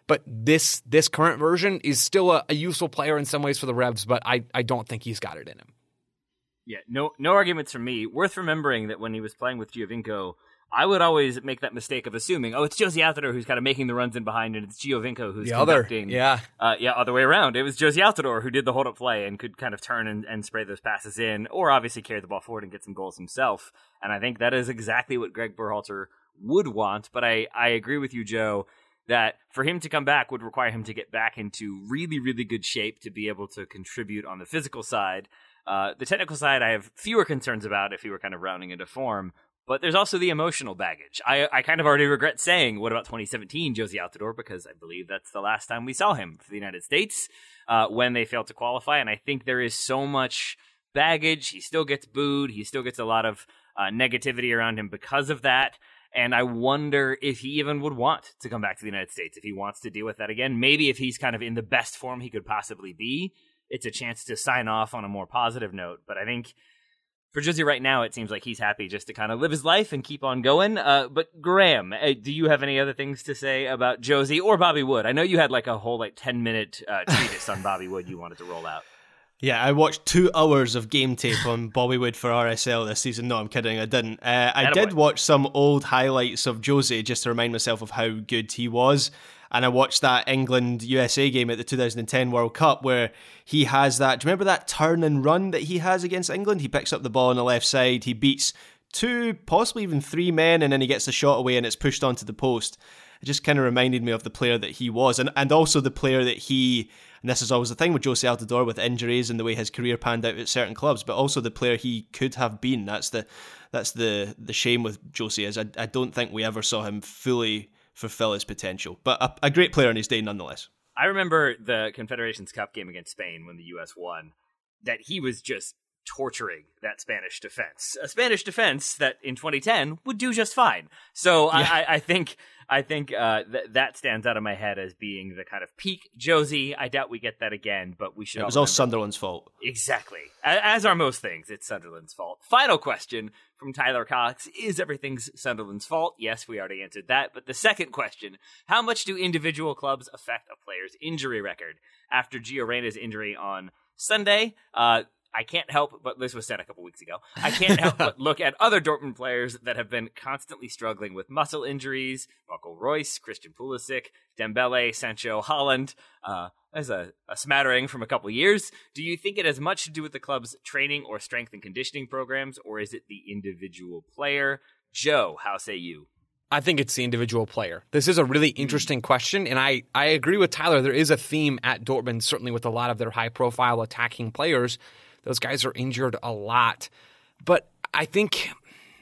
But this this current version is still a, a, useful player in some ways for the Revs, but I, I don't think he's got it in him. Yeah, no no arguments from me. Worth remembering that when he was playing with Giovinco, I would always make that mistake of assuming, oh, it's Jozy Altidore who's kind of making the runs in behind, and it's Giovinco who's the conducting. Other, yeah, uh, yeah, other way around. It was Jozy Altidore who did the hold up play and could kind of turn and, and spray those passes in, or obviously carry the ball forward and get some goals himself. And I think that is exactly what Greg Berhalter would want. But I, I agree with you, Joe, that for him to come back would require him to get back into really, really good shape to be able to contribute on the physical side. Uh, the technical side, I have fewer concerns about if he were kind of rounding into form. But there's also the emotional baggage. I, I kind of already regret saying, what about 2017 Jozy Altidore? Because I believe that's the last time we saw him for the United States uh, when they failed to qualify. And I think there is so much baggage. He still gets booed. He still gets a lot of uh, negativity around him because of that. And I wonder if he even would want to come back to the United States, if he wants to deal with that again. Maybe if he's kind of in the best form he could possibly be, it's a chance to sign off on a more positive note. But I think for Jozy right now, it seems like he's happy just to kind of live his life and keep on going. Uh, but Graham, uh, do you have any other things to say about Jozy or Bobby Wood? I know you had like a whole like ten minute uh, treatise on Bobby Wood you wanted to roll out. Yeah, I watched two hours of game tape on Bobby Wood for RSL this season. No, I'm kidding, I didn't. Uh, I did watch some old highlights of Jozy just to remind myself of how good he was and I watched that England USA game at the 2010 World Cup where he has that. Do you remember that turn and run that he has against England? He picks up the ball on the left side, he beats two, possibly even three men, and then he gets the shot away and it's pushed onto the post. It just kind of reminded me of the player that he was, and, and also the player that he. And this is always the thing with Jozy Altidore with injuries and the way his career panned out at certain clubs, but also the player he could have been. That's the that's the the shame with Jozy is I, I don't think we ever saw him fully fulfill his potential. But a, a great player in his day nonetheless. I remember the Confederations Cup game against Spain when the U.S. won. That he was just torturing that Spanish defense, a Spanish defense that in 2010 would do just fine. So yeah. I, I, think I think uh, th- that stands out of my head as being the kind of peak Jozy. I doubt we get that again, but we should. It was all Sunderland's fault. Exactly, as are most things. It's Sunderland's fault. Final question from Tyler Cox: Is everything's Sunderland's fault? Yes, we already answered that. But the second question: How much do individual clubs affect a player's injury record? After Gio Reyna's injury on Sunday, uh, I can't help but this was said a couple weeks ago. I can't help but look at other Dortmund players that have been constantly struggling with muscle injuries: Marco Reus, Christian Pulisic, Dembele, Sancho, Haaland. Uh, as a, a smattering from a couple years. Do you think it has much to do with the club's training or strength and conditioning programs, or is it the individual player? Joe, how say you? I think it's the individual player. This is a really hmm. interesting question, and I, I agree with Tyler. There is a theme at Dortmund, certainly with a lot of their high profile attacking players, those guys are injured a lot. But I think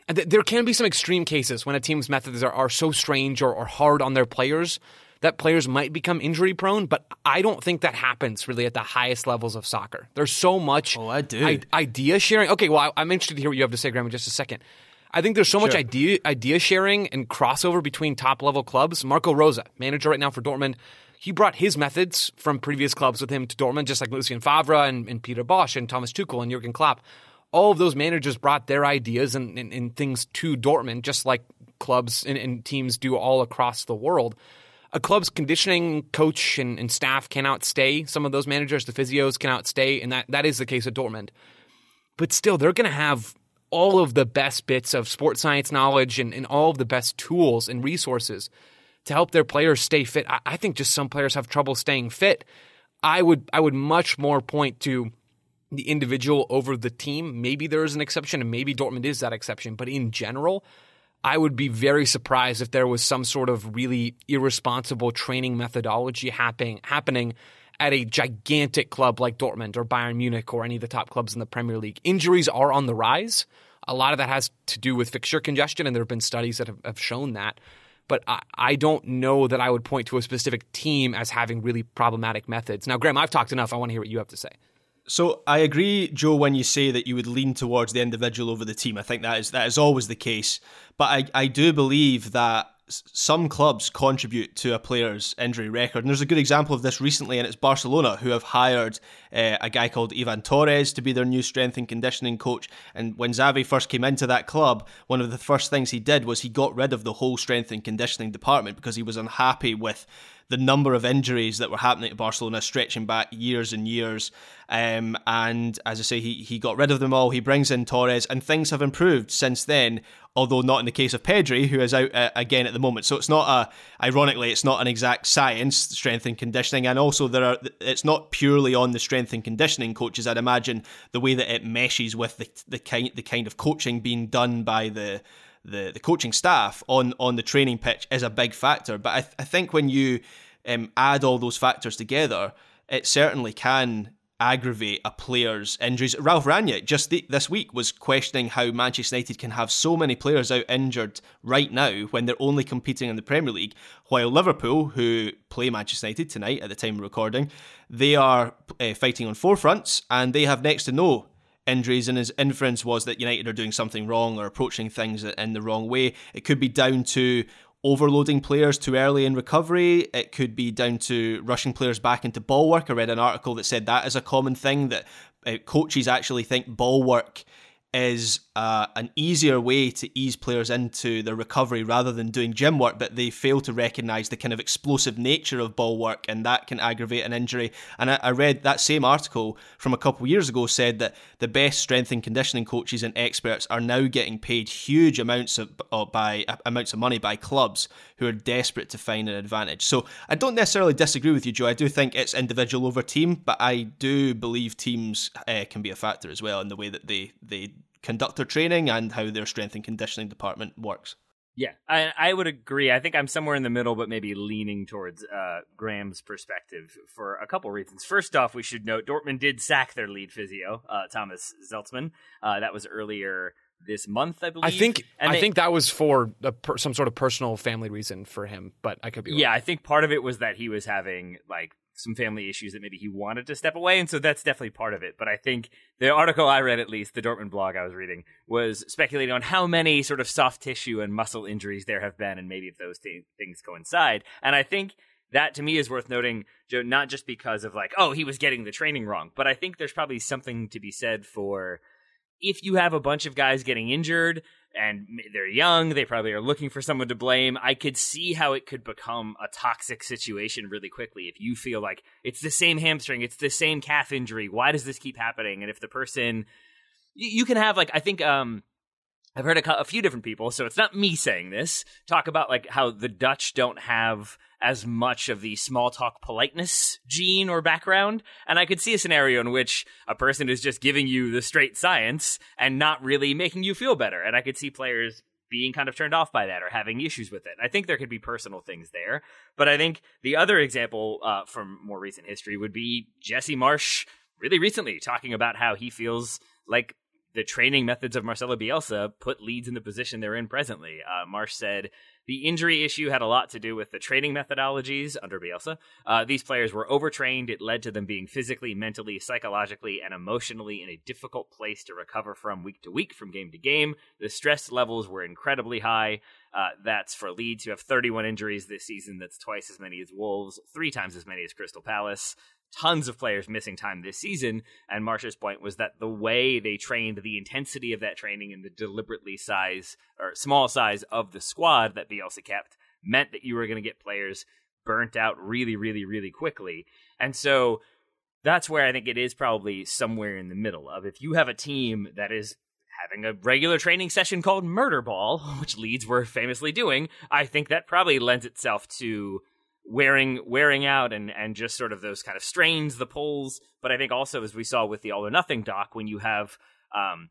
there can be some extreme cases when a team's methods are, are so strange or, or hard on their players that players might become injury prone, but I don't think that happens really at the highest levels of soccer. There's so much oh, I do. I- idea sharing. Okay, well, I- am interested to hear what you have to say, Graham, in just a second. I think there's so sure. much idea idea sharing and crossover between top level clubs. Marco Rose, manager right now for Dortmund, he brought his methods from previous clubs with him to Dortmund, just like Lucien Favre and, and Peter Bosz and Thomas Tuchel and Jurgen Klopp. All of those managers brought their ideas and, and, and things to Dortmund, just like clubs and, and, teams do all across the world. A club's conditioning coach and, and staff can outstay some of those managers. The physios can outstay, and that, that is the case at Dortmund. But still, they're going to have all of the best bits of sports science knowledge and, and all of the best tools and resources to help their players stay fit. I, I think just some players have trouble staying fit. I would I would much more point to the individual over the team. Maybe there is an exception, and maybe Dortmund is that exception. But in general, I would be very surprised if there was some sort of really irresponsible training methodology happening happening at a gigantic club like Dortmund or Bayern Munich or any of the top clubs in the Premier League. Injuries are on the rise. A lot of that has to do with fixture congestion, and there have been studies that have, have shown that but I, I don't know that I would point to a specific team as having really problematic methods. Now, Graham, I've talked enough. I want to hear what you have to say. So I agree, Joe, when you say that you would lean towards the individual over the team. I think that is that is always the case. But I, I do believe that some clubs contribute to a player's injury record. And there's a good example of this recently, and it's Barcelona, who have hired uh, a guy called Ivan Torres to be their new strength and conditioning coach. And when Xavi first came into that club, one of the first things he did was he got rid of the whole strength and conditioning department because he was unhappy with the number of injuries that were happening at Barcelona stretching back years and years. Um, and as I say, he, he got rid of them all. He brings in Torres, and things have improved since then. Although not in the case of Pedri, who is out uh, again at the moment. So it's not a, ironically, it's not an exact science, strength and conditioning, and also there are, it's not purely on the strength and conditioning coaches. I'd imagine the way that it meshes with the the kind the kind of coaching being done by the the, the coaching staff on on the training pitch is a big factor. But I, th- I think when you um, add all those factors together, it certainly can aggravate a player's injuries. Ralf Rangnick just th- this week was questioning how Manchester United can have so many players out injured right now when they're only competing in the Premier League, while Liverpool, who play Manchester United tonight at the time of recording, they are uh, fighting on four fronts and they have next to no injuries, and his inference was that United are doing something wrong or approaching things in the wrong way. It could be down to overloading players too early in recovery. It could be down to rushing players back into ball work. I read an article that said that is a common thing that uh, coaches actually think ball work is uh, an easier way to ease players into their recovery rather than doing gym work, but they fail to recognise the kind of explosive nature of ball work, and that can aggravate an injury. And I, I read that same article from a couple of years ago said that the best strength and conditioning coaches and experts are now getting paid huge amounts of uh, by uh, amounts of money by clubs who are desperate to find an advantage. So I don't necessarily disagree with you, Joe. I do think it's individual over team, but I do believe teams uh, can be a factor as well in the way that they they conduct their training and how their strength and conditioning department works. Yeah, I, I would agree. I think I'm somewhere in the middle, but maybe leaning towards uh, Graham's perspective for a couple reasons. First off, we should note Dortmund did sack their lead physio, uh, Thomas Zetzmann. Uh, that was earlier this month, I believe. I think and I they, think that was for per, some sort of personal family reason for him, but I could be wrong. Yeah, I think part of it was that he was having like some family issues that maybe he wanted to step away, and so that's definitely part of it. But I think the article I read, at least the Dortmund blog I was reading, was speculating on how many sort of soft tissue and muscle injuries there have been, and maybe if those t- things coincide. And I think that to me is worth noting, Joe, not just because of like, oh, he was getting the training wrong, but I think there's probably something to be said for if you have a bunch of guys getting injured and they're young, they probably are looking for someone to blame. I could see how it could become a toxic situation really quickly if you feel like it's the same hamstring, it's the same calf injury. Why does this keep happening? And if the person, you, can have like, I think, um, I've heard a, a few different people, so it's not me saying this, talk about like how the Dutch don't have as much of the small talk politeness gene or background. And I could see a scenario in which a person is just giving you the straight science and not really making you feel better. And I could see players being kind of turned off by that or having issues with it. I think there could be personal things there. But I think the other example uh, from more recent history would be Jesse Marsch really recently talking about how he feels like the training methods of Marcelo Bielsa put Leeds in the position they're in presently. Uh, Marsch said the injury issue had a lot to do with the training methodologies under Bielsa. Uh, these players were overtrained. It led to them being physically, mentally, psychologically, and emotionally in a difficult place to recover from week to week, from game to game. The stress levels were incredibly high. Uh, that's for Leeds, who have 31 injuries this season. That's twice as many as Wolves, three times as many as Crystal Palace tons of players missing time this season. And Marsch's point was that the way they trained, the intensity of that training, and the deliberately size or small size of the squad that Bielsa kept meant that you were going to get players burnt out really, really, really quickly. And so that's where I think it is probably somewhere in the middle of if you have a team that is having a regular training session called murder ball, which Leeds were famously doing, I think that probably lends itself to wearing wearing out and and just sort of those kind of strains, the pulls. But I think also as we saw with the All or Nothing doc, when you have um,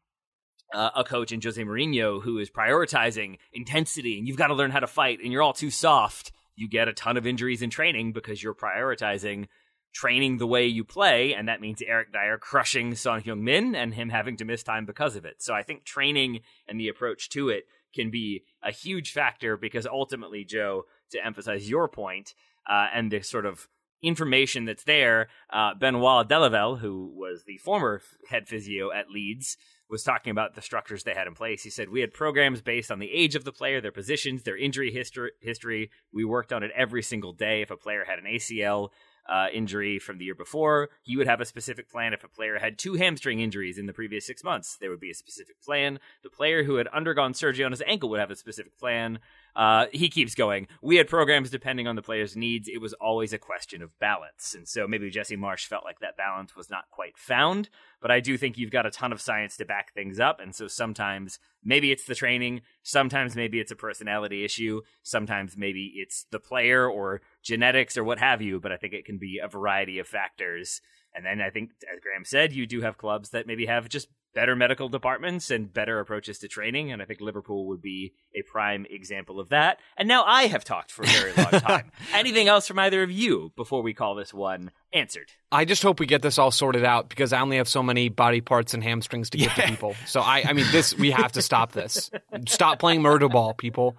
uh, a coach in Jose Mourinho who is prioritizing intensity, and you've got to learn how to fight, and you're all too soft, you get a ton of injuries in training because you're prioritizing training the way you play, and that means Eric Dier crushing Son Heung-min and him having to miss time because of it. So I think training and the approach to it can be a huge factor because ultimately, Joe, to emphasize your point, uh, and the sort of information that's there, uh, Benoit Delaval, who was the former head physio at Leeds, was talking about the structures they had in place. He said we had programs based on the age of the player, their positions, their injury history. History. We worked on it every single day. If a player had an ACL uh, injury from the year before, he would have a specific plan. If a player had two hamstring injuries in the previous six months, there would be a specific plan. The player who had undergone surgery on his ankle would have a specific plan. Uh, he keeps going. We had programs depending on the player's needs. It was always a question of balance. And so maybe Jesse Marsch felt like that balance was not quite found. But I do think you've got a ton of science to back things up. And so sometimes maybe it's the training. Sometimes maybe it's a personality issue. Sometimes maybe it's the player or genetics or what have you. But I think it can be a variety of factors. And then I think, as Graham said, you do have clubs that maybe have just better medical departments and better approaches to training. And I think Liverpool would be a prime example of that. And now I have talked for a very long time. Anything else from either of you before we call this one answered? I just hope we get this all sorted out because I only have so many body parts and hamstrings to give to people. So I, I mean, this we have to stop this. Stop playing murder ball, people.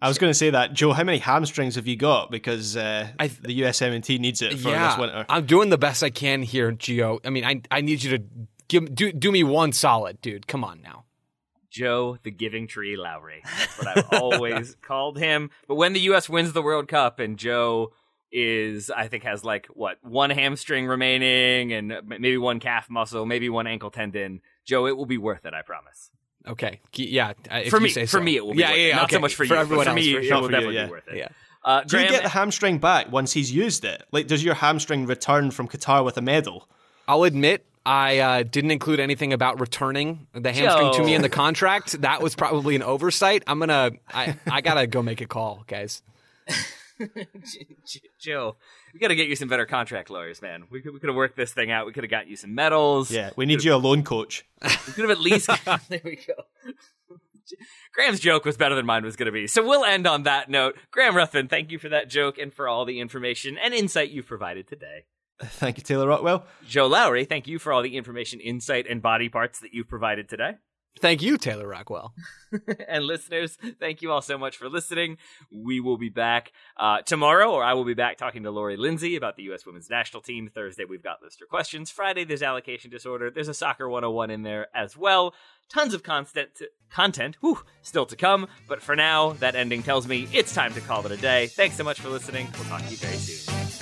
I was going to say that, Joe. How many hamstrings have you got? Because uh, I, the USMNT needs it for yeah, this winter. I'm doing the best I can here, Gio. I mean, I I need you to give do do me one solid, dude. Come on now. Joe the Giving Tree Lowry. That's what I've always called him. But when the U.S. wins the World Cup and Joe is, I think, has like, what, one hamstring remaining and maybe one calf muscle, maybe one ankle tendon, Joe, it will be worth it, I promise. Okay. Yeah. For me, so. for me, it will be yeah, worth yeah, it. Not okay. so much for, for you. everyone for else. me, for it will For you, definitely yeah. be worth it. Yeah. Uh, Do you get the hamstring back once he's used it? Like, does your hamstring return from Qatar with a medal? I'll admit I uh, didn't include anything about returning the hamstring to me in the contract. That was probably an oversight. I'm gonna. I I gotta go make a call, guys. Joe, we got to get you some better contract lawyers, man. We could, we could have worked this thing out. We could have got you some medals. Yeah, we need you a loan coach. We could have at least. there we go. Graham's joke was better than mine was going to be. So we'll end on that note. Graham Ruthven, thank you for that joke and for all the information and insight you've provided today. Thank you, Taylor Rockwell. Joe Lowry, thank you for all the information, insight, and body parts that you've provided today. Thank you, Taylor Rockwell. and listeners, thank you all so much for listening. We will be back uh, tomorrow, or I will be back talking to Lori Lindsey about the U.S. women's national team. Thursday, we've got listener questions. Friday, there's allocation disorder. There's a soccer 101 in there as well. Tons of constant content whew, still to come. But for now, that ending tells me it's time to call it a day. Thanks so much for listening. We'll talk to you very soon.